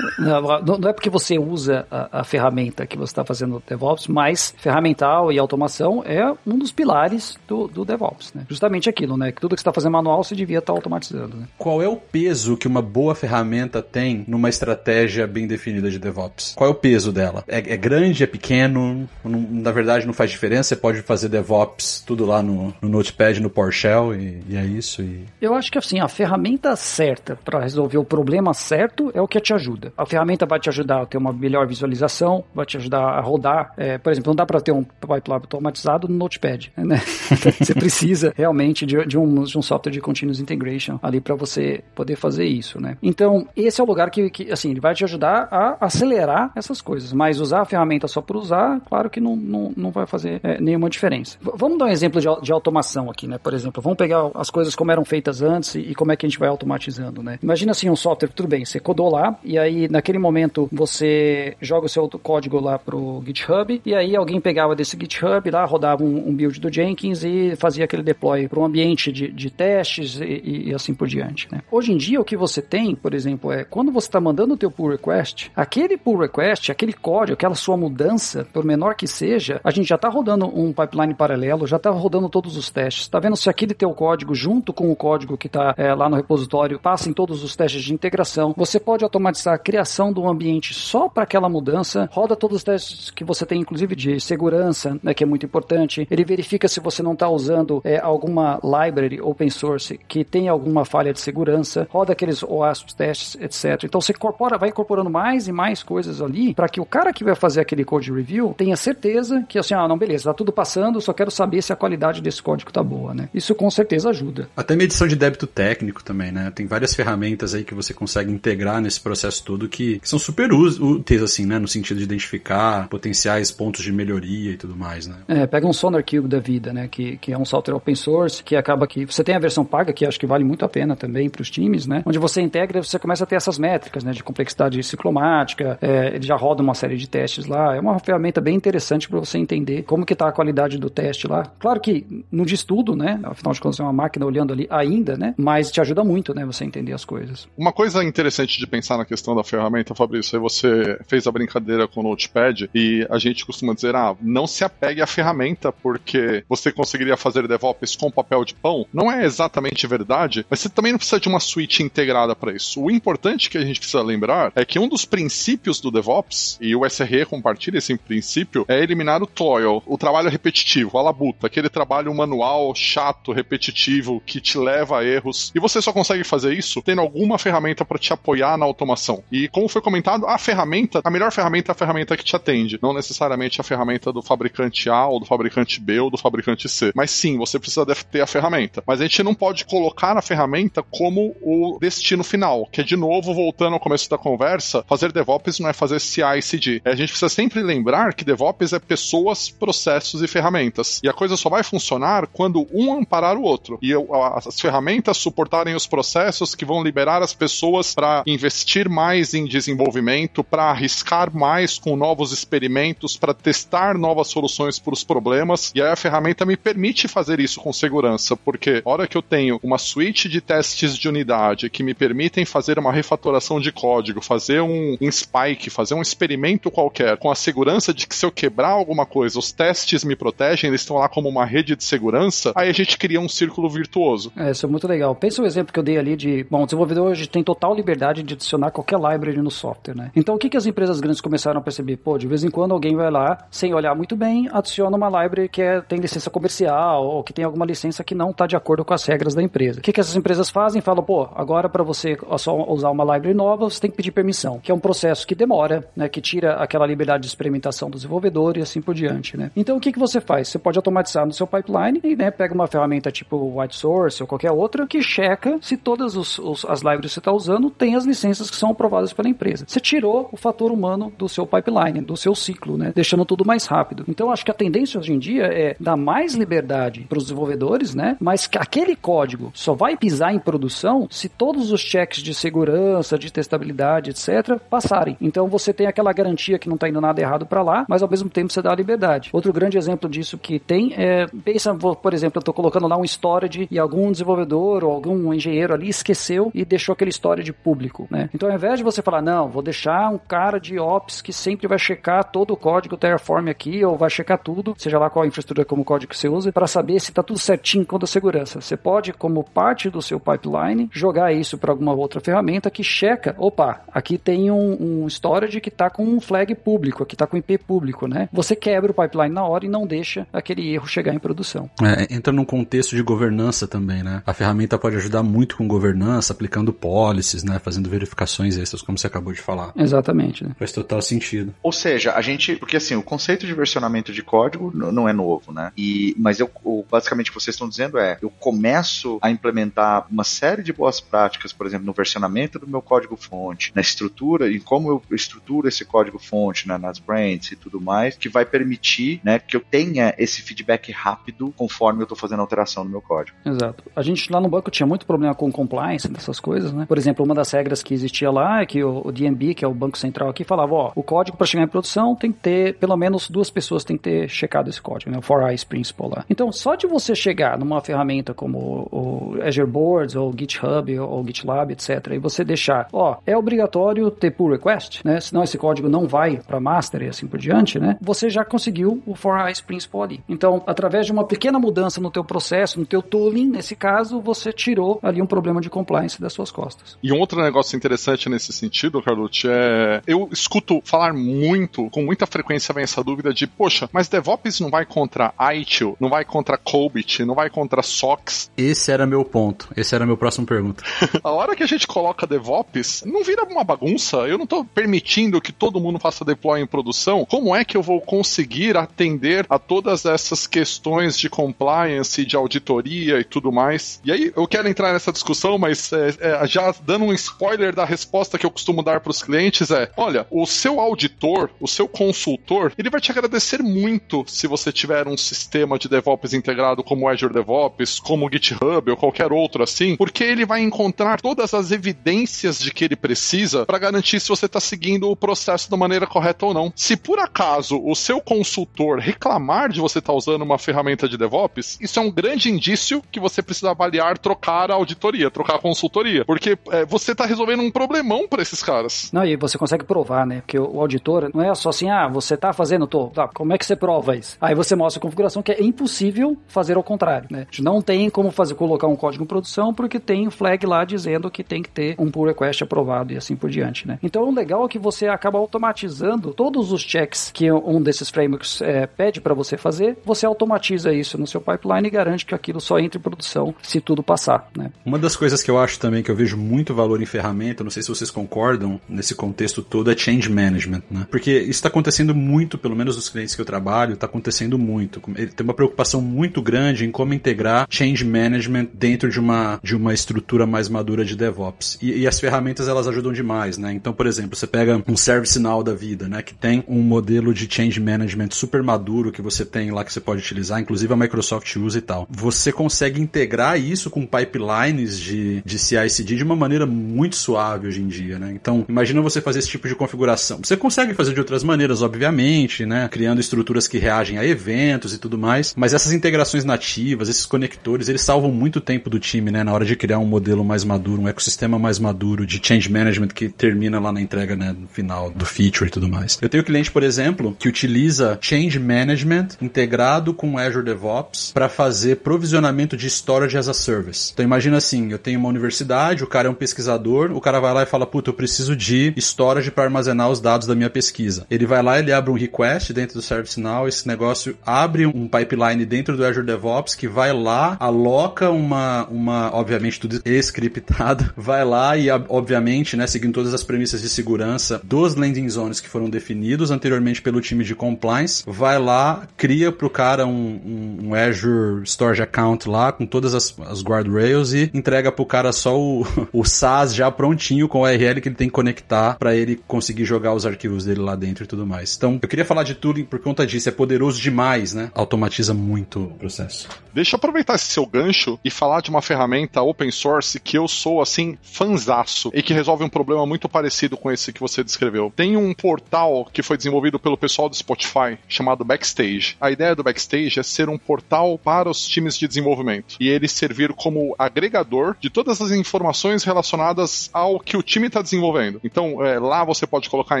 Não, não é porque você usa a, a ferramenta ferramenta que você está fazendo DevOps, mas ferramental e automação é um dos pilares do, do DevOps, né? Justamente aquilo, né? Que tudo que você está fazendo manual você devia estar tá automatizando, né? Qual é o peso que uma boa ferramenta tem numa estratégia bem definida de DevOps? Qual é o peso dela? É, é grande, é pequeno? Não, na verdade não faz diferença, você pode fazer DevOps tudo lá no, no Notepad, no PowerShell e, e é isso. E... Eu acho que assim, a ferramenta certa para resolver o problema certo é o que te ajuda. A ferramenta vai te ajudar a ter uma melhor visualização, vai te ajudar a rodar. É, por exemplo, não dá para ter um pipeline automatizado no Notepad, *laughs* né? *laughs* você precisa realmente de, de, um, de um software de continuous integration ali para você poder fazer isso, né? Então, esse é o lugar que, que, assim, ele vai te ajudar a acelerar essas coisas, mas usar a ferramenta só por usar, claro que não, não, não vai fazer é, nenhuma diferença. V vamos dar um exemplo de, de automação aqui, né? Por exemplo, vamos pegar as coisas como eram feitas antes e, e como é que a gente vai automatizando, né? Imagina assim um software, tudo bem, você codou lá e aí naquele momento você joga o seu código lá pro GitHub, e aí alguém pegava desse GitHub lá, rodava um, um build do Jenkins e fazia aquele deploy para um ambiente de, de testes e, e, assim por diante. Né? Hoje em dia, o que você tem, por exemplo, é quando você está mandando o teu pull request, aquele pull request, aquele código, aquela sua mudança, por menor que seja, a gente já está rodando um pipeline paralelo, já está rodando todos os testes. Está vendo se aquele teu código, junto com o código que está é, lá no repositório, passa em todos os testes de integração. Você pode automatizar a criação do ambiente só para aquela mudança, roda todos os testes que você tem, inclusive de segurança, né, que é muito importante. Ele verifica se você não está usando é, alguma library open source que tem alguma falha de segurança, roda aqueles OASP testes, etc. Então você incorpora, vai incorporando mais e mais coisas ali para que o cara que vai fazer aquele code review tenha certeza que assim, ah, não, beleza, tá tudo passando, só quero saber se a qualidade desse código tá boa, né? Isso com certeza ajuda. Até medição de débito técnico também, né? Tem várias ferramentas aí que você consegue integrar nesse processo todo que, que são super úteis, assim, né? No sentido de identificar potenciais pontos de melhoria e tudo mais, né? É, pega um Sonar Cube da vida, né? Que, que é um software open source, que acaba que você tem a versão paga, que acho que vale muito a pena também para os times, né? Onde você integra e você começa a ter essas métricas, né? De complexidade ciclomática, é, ele já roda uma série de testes lá. É uma ferramenta bem interessante para você entender como que está a qualidade do teste lá. Claro que não diz tudo, né? Afinal de contas, é uma máquina olhando ali ainda, né? Mas te ajuda muito, né? Você entender as coisas. Uma coisa interessante de pensar na questão da ferramenta, Fabrício, é você fez a brincadeira com o Notepad e a gente costuma dizer, ah, não se apegue à ferramenta porque você conseguiria fazer DevOps com papel de pão. Não é exatamente verdade, mas você também não precisa de uma suíte integrada para isso. O importante que a gente precisa lembrar é que um dos princípios do DevOps, e o SRE compartilha esse princípio, é eliminar o toil, o trabalho repetitivo, a labuta, aquele trabalho manual, chato, repetitivo, que te leva a erros. E você só consegue fazer isso tendo alguma ferramenta para te apoiar na automação. E como foi comentado, a ferramenta, a melhor ferramenta é a ferramenta que te atende, não necessariamente a ferramenta do fabricante A ou do fabricante B ou do fabricante C. Mas sim, você precisa ter a ferramenta. Mas a gente não pode colocar a ferramenta como o destino final, que é de novo voltando ao começo da conversa, fazer DevOps não é fazer CI e CD. A gente precisa sempre lembrar que DevOps é pessoas, processos e ferramentas. E a coisa só vai funcionar quando um amparar o outro. E as ferramentas suportarem os processos que vão liberar as pessoas para investir mais em desenvolvimento, para arriscar mais com novos experimentos, para testar novas soluções para os problemas. E aí a ferramenta me permite fazer isso com segurança, porque a hora que eu tenho uma suite de testes de unidade que me permitem fazer uma refatoração de código, fazer um, um spike, fazer um experimento qualquer, com a segurança de que se eu quebrar alguma coisa, os testes me protegem, eles estão lá como uma rede de segurança, aí a gente cria um círculo virtuoso. É, isso é muito legal. Pensa o exemplo que eu dei ali de, bom, o desenvolvedor hoje tem total liberdade de adicionar qualquer library no software, né? Então o que, que as empresas grandes começaram a perceber? Pô, de vez em quando alguém vai lá, sem olhar muito bem, adiciona uma library que é, tem licença comercial ou que tem alguma licença que não está de acordo com as regras da empresa. O que, que essas empresas fazem? Falam, pô, agora para você só usar uma library nova, você tem que pedir permissão, que é um processo que demora, né? Que tira aquela liberdade de experimentação do desenvolvedor e assim por diante, né? Então o que, que você faz? Você pode automatizar no seu pipeline e, né, pega uma ferramenta tipo White Source ou qualquer outra que checa se todas os, os, as libraries que você está usando têm as licenças que são aprovadas pela empresa. Você tirou o fator humano do seu pipeline, do seu ciclo, né? Deixando tudo mais rápido. Então acho que a tendência hoje em dia é dar mais liberdade para os desenvolvedores, né? Mas que aquele código só vai pisar em produção se todos os checks de segurança, de testabilidade, etc, passarem. Então você tem aquela garantia que não está indo nada errado para lá, mas ao mesmo tempo você dá a liberdade. Outro grande exemplo disso que tem é, pensa, por exemplo, eu estou colocando lá um storage e algum desenvolvedor ou algum engenheiro ali esqueceu e deixou aquele storage público, né? Então ao invés de você falar, não, vou deixar um cara de ops que sempre vai checar todo o código Terraform aqui ou vai checar tudo, seja lá qual a infraestrutura como código que você usa, para saber se está tudo certinho quanto a segurança. Você pode, como parte do seu pipeline, jogar isso para alguma outra ferramenta que checa, opa, aqui tem um, um storage que está com um flag público, aqui está com IP público, né? Você quebra o pipeline na hora e não deixa aquele erro chegar em produção. É, entra num contexto de governança também, né? A ferramenta pode ajudar muito com governança, aplicando policies, né? Fazendo verificações extras, como você acabou de falar. Exatamente. Né? Faz total sentido. Ou seja, a gente, porque assim, o conceito de versionamento de código não é novo, né? E, mas eu, basicamente o que vocês estão dizendo é, eu começo a implementar uma série de boas práticas, por exemplo, no versionamento do meu código fonte, na estrutura, e como eu estruturo esse código fonte, né, nas brands e tudo mais, que vai permitir, né, que eu tenha esse feedback rápido conforme eu estou fazendo alteração no meu código. Exato. A gente lá no banco tinha muito problema com compliance dessas coisas, né? Por exemplo, uma das regras que existia lá é que o, o DNB, que é o Banco Central aqui, falava, ó, o código para chegar em produção tem que ter, pelo menos duas pessoas tem que ter checado esse código, né? O Four Eyes Principle lá. Então, só de você chegar numa ferramenta como o, Azure Boards, ou GitHub, ou, GitLab, etc., e você deixar, ó, é obrigatório ter pull request, né? Senão esse código não vai para master e assim por diante, né? Você já conseguiu o Four Eyes Principle ali. Então, através de uma pequena mudança no teu processo, no teu tooling, nesse caso, você tirou ali um problema de compliance das suas costas. E um outro negócio interessante nesse sentido, Carlucci, é eu escuto falar muito, com muita frequência vem essa dúvida de, poxa, mas DevOps não vai contra ITIL, não vai contra Cobit, não vai contra SOX. Esse era meu ponto. Esse era meu próximo pergunta. *laughs* a hora que a gente coloca DevOps, não vira uma bagunça. Eu não estou permitindo que todo mundo faça deploy em produção. Como é que eu vou conseguir atender a todas essas questões de compliance, de auditoria e tudo mais? E aí eu quero entrar nessa discussão, mas é, é, já dando um spoiler da resposta que eu costumo dar para os clientes é: olha, o seu auditor, o seu consultor, ele vai te agradecer muito se você tiver um sistema de DevOps integrado como Azure DevOps, como GitHub ou qualquer outro assim, porque ele vai encontrar todas as evidências de que ele precisa para garantir se você está seguindo o processo da maneira correta ou não. Se por acaso o seu consultor reclamar de você estar tá usando uma ferramenta de DevOps, isso é um grande indício que você precisa avaliar trocar a auditoria, trocar a consultoria, porque é, você está resolvendo um problemão para esses caras. Não, e você consegue provar, né? Porque o auditor não é só assim, ah, você está fazendo, tô, tá, como é que você prova isso? Aí você mostra a configuração que é impossível fazer ao contrário, né? Não tem como fazer colocar um código em produção porque tem um flag lá dizendo que tem que ter um pull request aprovado e assim por diante, né? Então o legal é que você acaba automatizando todos os checks que um desses frameworks é, pede para você fazer, você automatiza isso no seu pipeline e garante que aquilo só entre em produção se tudo passar, né? Uma das coisas que eu acho também que eu vejo muito valor em ferramenta, não sei se vocês concordam nesse contexto todo, é change management, né? Porque isso está acontecendo muito, pelo menos nos clientes que eu trabalho, está acontecendo muito. Tem uma preocupação muito grande em como integrar change management dentro de uma, de uma estrutura mais madura de DevOps. E, e as ferramentas elas ajudam demais, né? Então, por exemplo, você pega um ServiceNow da vida, né? Que tem um modelo de change management super maduro que você tem lá que você pode utilizar, inclusive a Microsoft usa e tal. Você consegue integrar isso com pipelines de, de CI/CD de uma maneira muito suave hoje em dia, né? Então, imagina você fazer esse tipo de configuração. Você consegue fazer de outras maneiras, obviamente, né? Criando estruturas que reagem a eventos e tudo mais, mas essas integrações nativas, esses conectores, eles salvam muito tempo do time, né? Na hora de criar um modelo mais maduro, um ecossistema mais maduro de change management que termina lá na entrega, né? No final do feature e tudo mais. Eu tenho cliente, por exemplo, que utiliza change management integrado com Azure DevOps para fazer provisionamento de storage as a service. Então imagina assim, eu tenho uma universidade, o cara é um pesquisador, o cara vai lá e fala, puta, eu preciso de storage para armazenar os dados da minha pesquisa. Ele vai lá, ele abre um request dentro do ServiceNow, esse negócio abre um pipeline dentro do Azure DevOps que vai lá, aloca uma, uma obviamente tudo scriptado, *laughs* vai lá e obviamente, né, seguindo todas as premissas de segurança dos landing zones que foram definidos anteriormente pelo time de compliance, vai lá, cria pro cara um, um, um Azure Storage Account lá com todas as, as guardrails e entrega pro cara só o, *laughs* o SaaS já prontinho com o URL que ele tem que conectar para ele conseguir jogar os arquivos dele lá dentro e tudo mais. Então, eu queria falar de tudo por conta disso, é poderoso demais, né? Automatiza muito o processo. Deixa eu aproveitar esse seu gancho e falar de uma ferramenta open source que eu sou, assim, fanzaço e que resolve um problema muito parecido com esse que você descreveu. Tem um portal que foi desenvolvido pelo pessoal do Spotify chamado Backstage. A ideia do Backstage é ser um portal para os times de desenvolvimento e ele servir como agregador de todas as informações relacionadas ao que o time está desenvolvendo. Então, é, lá você pode colocar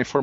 informações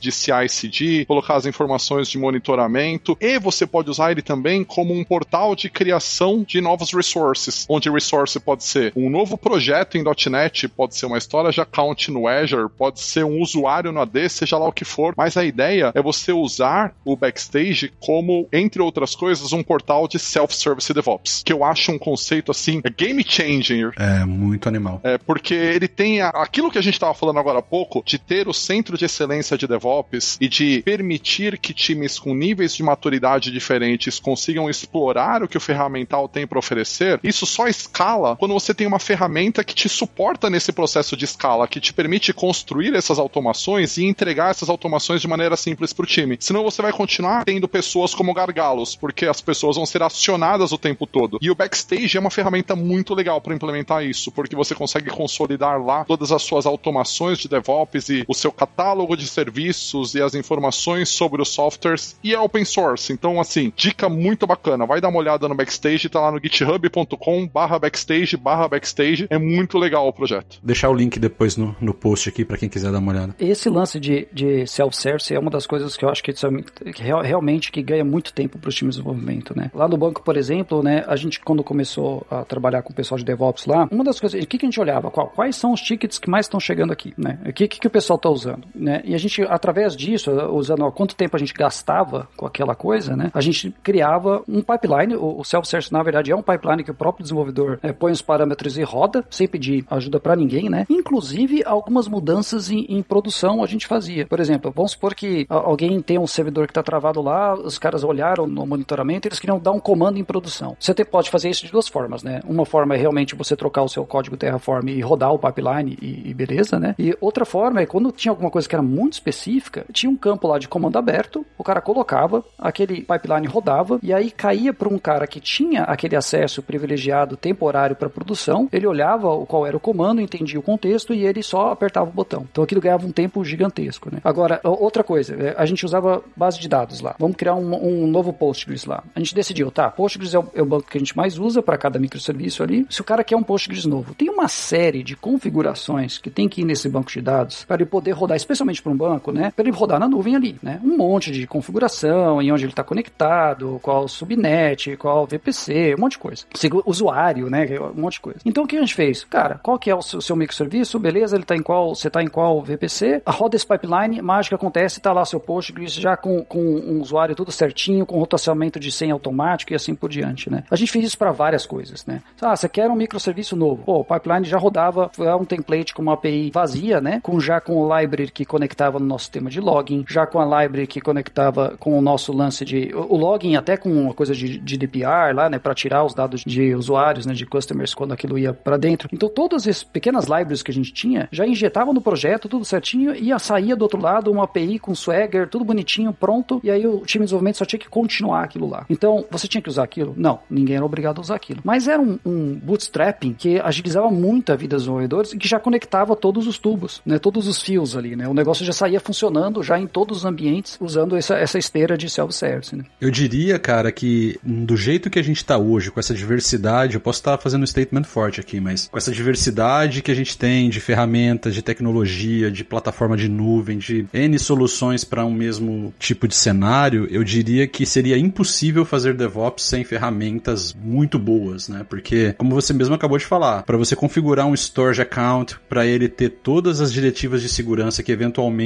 de CI/CD, colocar as informações de monitoramento e você pode usar ele também como um portal de criação de novos resources, onde resource pode ser um novo projeto em .NET, pode ser uma storage account no Azure, pode ser um usuário no AD, seja lá o que for. Mas a ideia é você usar o Backstage como, entre outras coisas, um portal de self-service DevOps, que eu acho um conceito assim, é game changer. É muito animal. É porque ele tem a, aquilo que a gente estava falando agora há pouco, de ter o centro de excelência de DevOps e de permitir que times com níveis de maturidade diferentes consigam explorar o que o ferramental tem para oferecer. Isso só escala quando você tem uma ferramenta que te suporta nesse processo de escala, que te permite construir essas automações e entregar essas automações de maneira simples para o time. Senão você vai continuar tendo pessoas como gargalos, porque as pessoas vão ser acionadas o tempo todo. E o Backstage é uma ferramenta muito legal para implementar isso, porque você consegue consolidar lá todas as suas automações de DevOps e o seu catálogo de serviços e as informações sobre os softwares e é open source. Então, assim, dica muito bacana. Vai dar uma olhada no Backstage, tá lá no github.com barra backstage barra backstage. É muito legal o projeto. Deixar o link depois no, no post aqui para quem quiser dar uma olhada. Esse lance de, de self-service é uma das coisas que eu acho que, que realmente que ganha muito tempo para os times de desenvolvimento, né? Lá no banco, por exemplo, né, a gente quando começou a trabalhar com o pessoal de DevOps lá, uma das coisas, o que, que a gente olhava? Qual, quais são os tickets que mais estão chegando aqui, né? O que, que, que o pessoal está usando, né? E a gente, através disso, usando quanto tempo a gente gastava com aquela coisa, né? A gente criava um pipeline, o, self-service na verdade é um pipeline que o próprio desenvolvedor é, põe os parâmetros e roda, sem pedir ajuda para ninguém, né? Inclusive algumas mudanças em, em, produção a gente fazia. Por exemplo, vamos supor que alguém tem um servidor que está travado lá, os caras olharam no monitoramento, eles queriam dar um comando em produção. Você pode fazer isso de duas formas, né? Uma forma é realmente você trocar o seu código Terraform e rodar o pipeline e, e beleza, né? E outra forma é quando tinha alguma coisa que era específica, tinha um campo lá de comando aberto, o cara colocava, aquele pipeline rodava, e aí caía para um cara que tinha aquele acesso privilegiado temporário para produção, ele olhava qual era o comando, entendia o contexto e ele só apertava o botão. Então aquilo ganhava um tempo gigantesco. Né? Agora, outra coisa, é, a gente usava base de dados lá. Vamos criar um, um novo Postgres lá. A gente decidiu, tá, Postgres é o, é o banco que a gente mais usa para cada microserviço ali. Se o cara quer um Postgres novo, tem uma série de configurações que tem que ir nesse banco de dados para ele poder rodar, especialmente para um banco, né? Para ele rodar na nuvem ali, né? Um monte de configuração, em onde ele está conectado, qual subnet, qual VPC, um monte de coisa. Usuário, né? Um monte de coisa. Então o que a gente fez? Cara, qual que é o seu, seu microserviço? Beleza, ele está em qual, você está em qual VPC? A roda esse pipeline, mágica acontece, está lá seu Postgres já com, com um usuário tudo certinho, com rotacionamento de senha automático e assim por diante, né? A gente fez isso para várias coisas, né? Ah, você quer um microserviço novo? Pô, o pipeline já rodava um template com uma API vazia, né? Com já com o library que conectava no nosso sistema de login, já com a library que conectava com o nosso lance de o login até com uma coisa de, DPR lá, né, para tirar os dados de usuários, né, de customers quando aquilo ia para dentro. Então todas as pequenas libraries que a gente tinha já injetavam no projeto tudo certinho e sair do outro lado uma API com Swagger, tudo bonitinho, pronto, e aí o time de desenvolvimento só tinha que continuar aquilo lá. Então, você tinha que usar aquilo? Não, ninguém era obrigado a usar aquilo. Mas era um, um bootstrapping que agilizava muito a vida dos desenvolvedores e que já conectava todos os tubos, né, todos os fios ali, né? O negócio já saía funcionando já em todos os ambientes usando essa, essa esteira de self-service, né? Eu diria, cara, que do jeito que a gente está hoje, com essa diversidade, eu posso estar tá fazendo um statement forte aqui, mas com essa diversidade que a gente tem de ferramentas, de tecnologia, de plataforma de nuvem, de N soluções para um mesmo tipo de cenário, eu diria que seria impossível fazer DevOps sem ferramentas muito boas, né? Porque, como você mesmo acabou de falar, para você configurar um storage account, para ele ter todas as diretivas de segurança que eventualmente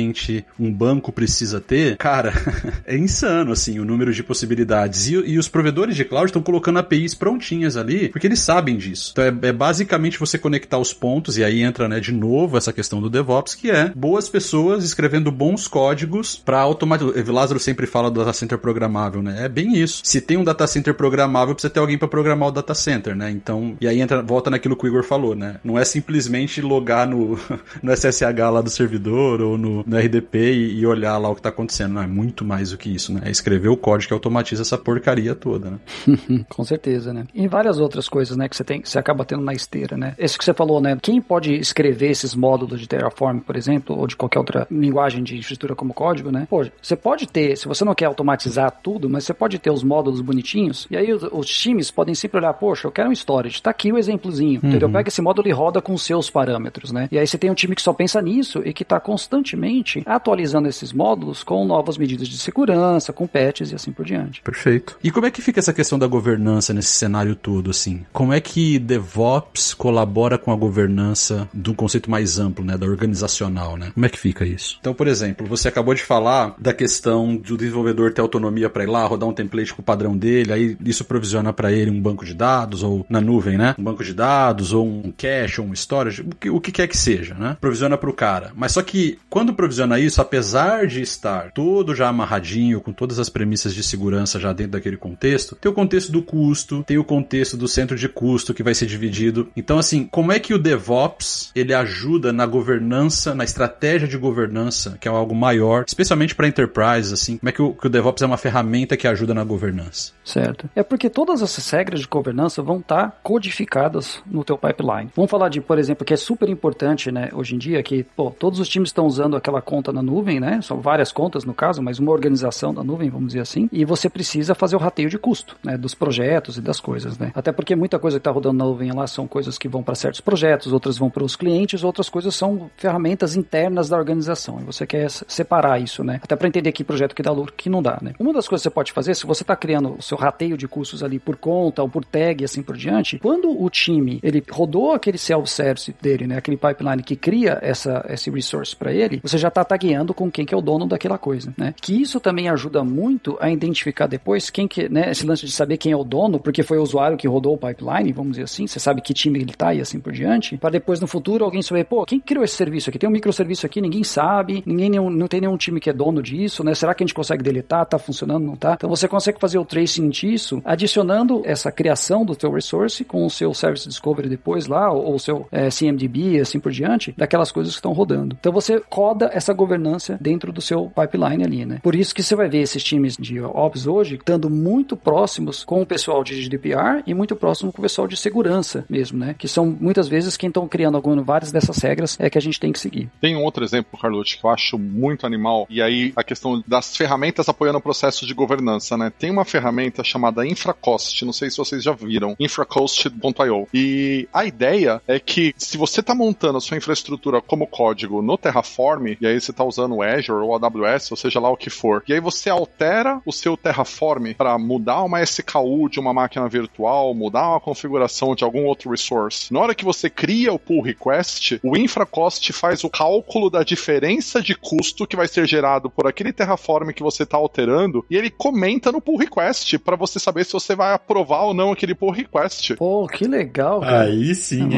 um banco precisa ter, cara, *laughs* é insano, assim, o número de possibilidades. E, e os provedores de cloud estão colocando APIs prontinhas ali, porque eles sabem disso. Então é, é, basicamente você conectar os pontos, e aí entra, né, de novo essa questão do DevOps, que é boas pessoas escrevendo bons códigos para automatizar. Lázaro sempre fala do data center programável, né? É bem isso. Se tem um data center programável, precisa ter alguém para programar o data center, né? Então, e aí entra, volta naquilo que o Igor falou, né? Não é simplesmente logar no, *laughs* no SSH lá do servidor ou no, no RDP e, e olhar lá o que tá acontecendo. Não, é muito mais do que isso, né? É escrever o código que automatiza essa porcaria toda, né? *laughs* Com certeza, né? E várias outras coisas, né, que você tem, que você acaba tendo na esteira, né? Esse que você falou, né? Quem pode escrever esses módulos de Terraform, por exemplo, ou de qualquer outra linguagem de infraestrutura como código, né? Pô, você pode ter, se você não quer automatizar tudo, mas você pode ter os módulos bonitinhos, e aí os, os times podem sempre olhar, poxa, eu quero um storage, tá aqui o exemplozinho, uhum. entendeu? Pega esse módulo e roda com os seus parâmetros, né? E aí você tem um time que só pensa nisso e que está constantemente atualizando esses módulos com novas medidas de segurança, com patches e assim por diante. Perfeito. E como é que fica essa questão da governança nesse cenário todo, assim? Como é que DevOps colabora com a governança de um conceito mais amplo, né, da organizacional, né? Como é que fica isso? Então, por exemplo, você acabou de falar da questão do desenvolvedor ter autonomia para ir lá, rodar um template com o padrão dele, aí isso provisiona para ele um banco de dados ou na nuvem, né? Um banco de dados ou um cache ou um storage, o que, o que quer que seja, né? Provisiona para o cara. Mas só que quando provisiona isso, apesar de estar todo já amarradinho com todas as premissas de segurança já dentro daquele contexto, tem o contexto do custo, tem o contexto do centro de custo que vai ser dividido. Então, assim, como é que o DevOps ele ajuda na governança, na estratégia de governança, que é algo maior, especialmente para enterprise, assim, como é que o, que o DevOps é uma ferramenta que ajuda na governança? Certo. É porque todas essas regras de governança vão estar tá codificadas no teu pipeline. Vamos falar de, por exemplo, que é super importante, né, hoje em dia, que, pô, todos os times estão usando aquela conta na nuvem, né? São várias contas no caso, mas uma organização da nuvem, vamos dizer assim, e você precisa fazer o rateio de custo, né, dos projetos e das coisas, né? Até porque muita coisa que está rodando na nuvem lá são coisas que vão para certos projetos, outras vão para os clientes, outras coisas são ferramentas internas da organização. E você quer separar isso, né? Até para entender que projeto que dá lucro, que não dá, né? Uma das coisas que você pode fazer, se você está criando o seu rateio de custos ali por conta ou por tag e assim por diante, quando o time ele rodou aquele self-service dele, né? Aquele pipeline que cria essa, esse resource para ele, você já está tagueando com quem que é o dono daquela coisa, né? Que isso também ajuda muito a identificar depois quem que, né? Esse lance de saber quem é o dono, porque foi o usuário que rodou o pipeline, vamos dizer assim, você sabe que time ele tá e assim por diante, para depois no futuro alguém saber, pô, quem criou esse serviço aqui? Tem um microserviço aqui, ninguém sabe, ninguém nenhum, não tem nenhum time que é dono disso, né? Será que a gente consegue deletar? Tá funcionando? Não tá? Então você consegue fazer o tracing disso, adicionando essa criação do teu resource com o seu service discovery depois lá, ou o seu é, CMDB e assim por diante, daquelas coisas que estão rodando. Então você coda roda essa governança dentro do seu pipeline ali, né? Por isso que você vai ver esses times de ops hoje estando muito próximos com o pessoal de GDPR e muito próximo com o pessoal de segurança mesmo, né? Que são muitas vezes quem estão criando algumas, várias dessas regras é que a gente tem que seguir. Tem um outro exemplo, Carlote, que eu acho muito animal, e aí a questão das ferramentas apoiando o processo de governança, né? Tem uma ferramenta chamada Infracost, não sei se vocês já viram, infracost.io. E a ideia é que se você está montando a sua infraestrutura como código no Terraform, e aí você está usando o Azure ou AWS, ou seja lá o que for, e aí você altera o seu Terraform para mudar uma SKU de uma máquina virtual, mudar uma configuração de algum outro resource. Na hora que você cria o pull request, o infracost faz o cálculo da diferença de custo que vai ser gerado por aquele Terraform que você está alterando e ele comenta no pull request para você saber se você vai aprovar ou não aquele pull request. Pô, que legal. Cara. Aí sim.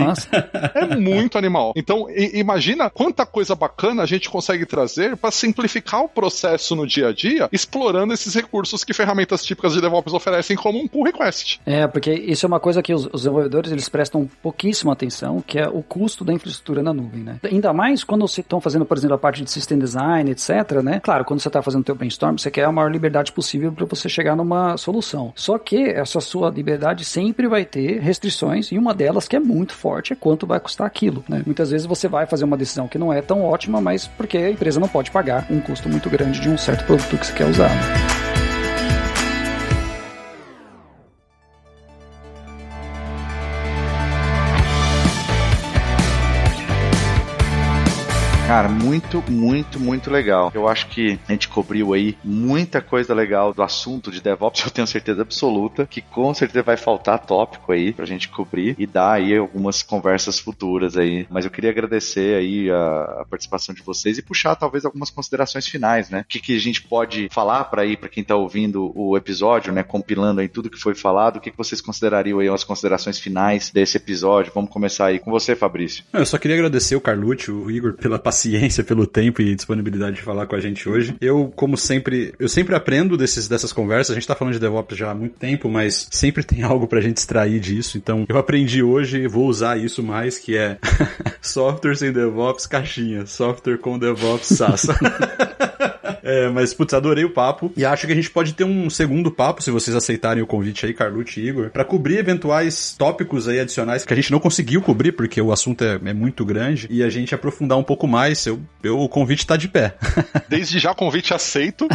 É, é muito animal. Então, imagina quanta coisa bacana a gente consegue trazer para simplificar o processo no dia a dia, explorando esses recursos que ferramentas típicas de DevOps oferecem como um pull request. É, porque isso é uma coisa que os, os desenvolvedores eles prestam pouquíssima atenção, que é o custo da infraestrutura na nuvem, né? Ainda mais quando você estão fazendo, por exemplo, a parte de system design, etc, né? Claro, quando você está fazendo o teu brainstorm, você quer a maior liberdade possível para você chegar numa solução. Só que essa sua liberdade sempre vai ter restrições e uma delas que é muito forte é quanto vai custar aquilo, né? Muitas vezes você vai fazer uma decisão que não é tão ótima, mas porque a empresa não pode pagar um custo muito grande de um certo produto que você quer usar. Cara, muito, muito, muito legal. Eu acho que a gente cobriu aí muita coisa legal do assunto de DevOps, *laughs* eu tenho certeza absoluta que com certeza vai faltar tópico aí pra gente cobrir e dar aí algumas conversas futuras aí. Mas eu queria agradecer aí a, a participação de vocês e puxar talvez algumas considerações finais, né? O que, que a gente pode falar para aí para quem tá ouvindo o episódio, né? Compilando aí tudo que foi falado, o que, que vocês considerariam aí as considerações finais desse episódio? Vamos começar aí com você, Fabrício. Eu só queria agradecer o Carlucci, o Igor, pela paciência paciência, pelo tempo e disponibilidade de falar com a gente hoje. Eu, como sempre, eu sempre aprendo desses, dessas conversas. A gente tá falando de DevOps já há muito tempo, mas sempre tem *laughs* algo pra gente extrair disso. Então, eu aprendi hoje e vou usar isso mais, que é *laughs* software sem DevOps caixinha, software com DevOps SaaS. *laughs* É, mas, putz, adorei o papo. E acho que a gente pode ter um segundo papo, se vocês aceitarem o convite aí, Carlucci e Igor, para cobrir eventuais tópicos aí adicionais que a gente não conseguiu cobrir, porque o assunto é, é muito grande, e a gente aprofundar um pouco mais. Eu, eu, o convite tá de pé. *laughs* Desde já, convite aceito.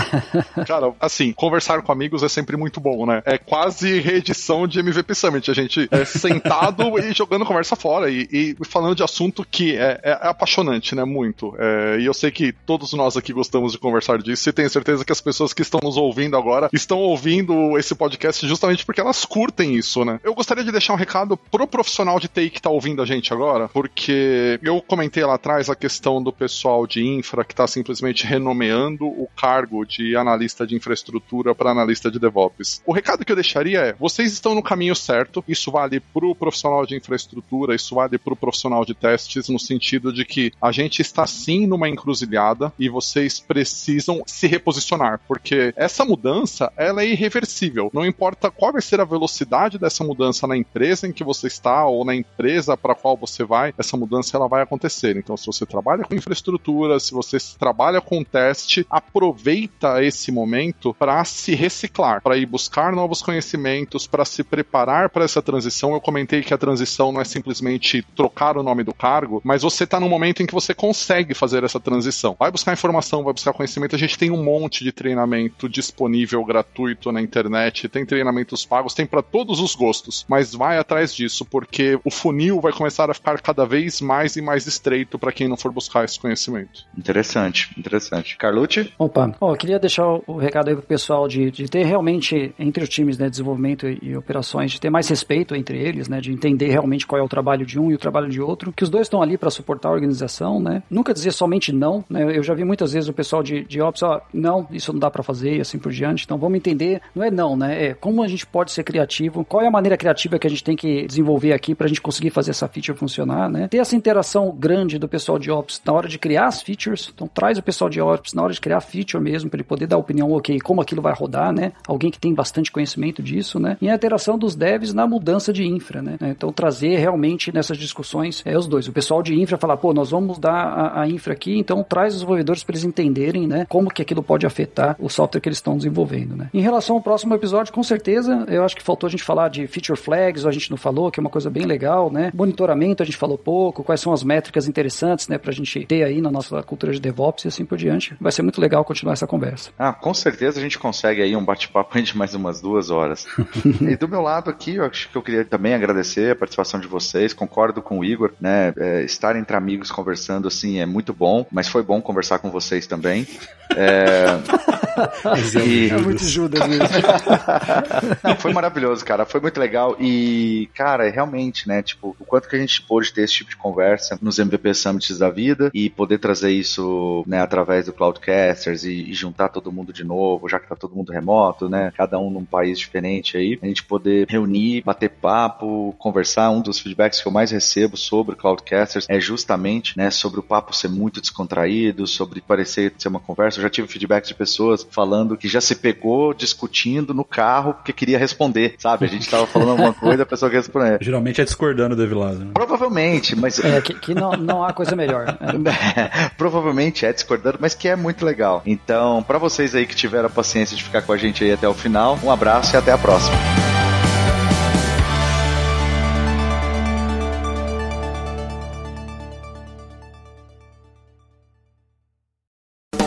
Cara, assim, conversar com amigos é sempre muito bom, né? É quase reedição de MVP Summit. A gente é sentado *laughs* e jogando conversa fora e, e falando de assunto que é, é, apaixonante, né? Muito. É, e eu sei que todos nós aqui gostamos de conversar disso e tenho certeza que as pessoas que estão nos ouvindo agora estão ouvindo esse podcast justamente porque elas curtem isso, né? Eu gostaria de deixar um recado pro profissional de TI que tá ouvindo a gente agora, porque eu comentei lá atrás a questão do pessoal de infra que tá simplesmente renomeando o cargo de analista de infraestrutura para analista de DevOps. O recado que eu deixaria é: vocês estão no caminho certo, isso vale pro profissional de infraestrutura, isso vale pro profissional de testes, no sentido de que a gente está sim numa encruzilhada e vocês precisam precisam se reposicionar, porque essa mudança ela é irreversível. Não importa qual vai ser a velocidade dessa mudança na empresa em que você está ou na empresa para qual você vai, essa mudança ela vai acontecer. Então, se você trabalha com infraestrutura, se você trabalha com teste, aproveita esse momento para se reciclar, para ir buscar novos conhecimentos, para se preparar para essa transição. Eu comentei que a transição não é simplesmente trocar o nome do cargo, mas você está num momento em que você consegue fazer essa transição. Vai buscar informação, vai buscar conhecimento gente tem um monte de treinamento disponível gratuito na internet, tem treinamentos pagos, tem para todos os gostos, mas vai atrás disso porque o funil vai começar a ficar cada vez mais e mais estreito para quem não for buscar esse conhecimento. Interessante, interessante. Carlucci? Opa, oh, eu queria deixar o recado aí pro pessoal de, de ter realmente entre os times, né, de desenvolvimento e operações, de ter mais respeito entre eles, né, de entender realmente qual é o trabalho de um e o trabalho de outro, que os dois estão ali para suportar a organização, né? Nunca dizer somente não, né? Eu já vi muitas vezes o pessoal de, de Ops, ó, não, isso não dá para fazer e assim por diante. Então vamos entender, não é não, né? É como a gente pode ser criativo, qual é a maneira criativa que a gente tem que desenvolver aqui para a gente conseguir fazer essa feature funcionar, né? Ter essa interação grande do pessoal de Ops na hora de criar as features. Então traz o pessoal de Ops na hora de criar a feature mesmo, para ele poder dar opinião, ok, como aquilo vai rodar, né? Alguém que tem bastante conhecimento disso, né? E a interação dos devs na mudança de infra, né? Então trazer realmente nessas discussões é os dois. O pessoal de infra falar, pô, nós vamos dar a, a infra aqui, então traz os desenvolvedores para eles entenderem, né? Como que aquilo pode afetar o software que eles estão desenvolvendo, né? Em relação ao próximo episódio, com certeza, eu acho que faltou a gente falar de feature flags, a gente não falou, que é uma coisa bem legal, né? Monitoramento a gente falou pouco, quais são as métricas interessantes, né, pra gente ter aí na nossa cultura de DevOps e assim por diante. Vai ser muito legal continuar essa conversa. Ah, com certeza a gente consegue aí um bate-papo de mais umas duas horas. *laughs* e do meu lado aqui, eu acho que eu queria também agradecer a participação de vocês, concordo com o Igor, né, é, estar entre amigos conversando assim é muito bom, mas foi bom conversar com vocês também. *laughs* É, e... é muito Judas mesmo. *laughs* Não, foi maravilhoso, cara. Foi muito legal. E, cara, realmente, né? Tipo, o quanto que a gente pôde ter esse tipo de conversa nos MVP Summits da vida e poder trazer isso, né, através do Cloudcasters e, e juntar todo mundo de novo, já que tá todo mundo remoto, né? Cada um num país diferente aí. A gente poder reunir, bater papo, conversar. Um dos feedbacks que eu mais recebo sobre Cloudcasters é justamente, né, sobre o papo ser muito descontraído, sobre parecer ser uma conversa. Eu já tive feedbacks de pessoas falando que já se pegou discutindo no carro porque queria responder, sabe? A gente tava falando alguma *laughs* coisa, a pessoa quer responder. Geralmente é discordando do Evilado. Né? Provavelmente, mas. É, que, que não, não há coisa melhor. *laughs* É. Provavelmente é discordando, mas que é muito legal. Então, para vocês aí que tiveram a paciência de ficar com a gente aí até o final, um abraço e até a próxima.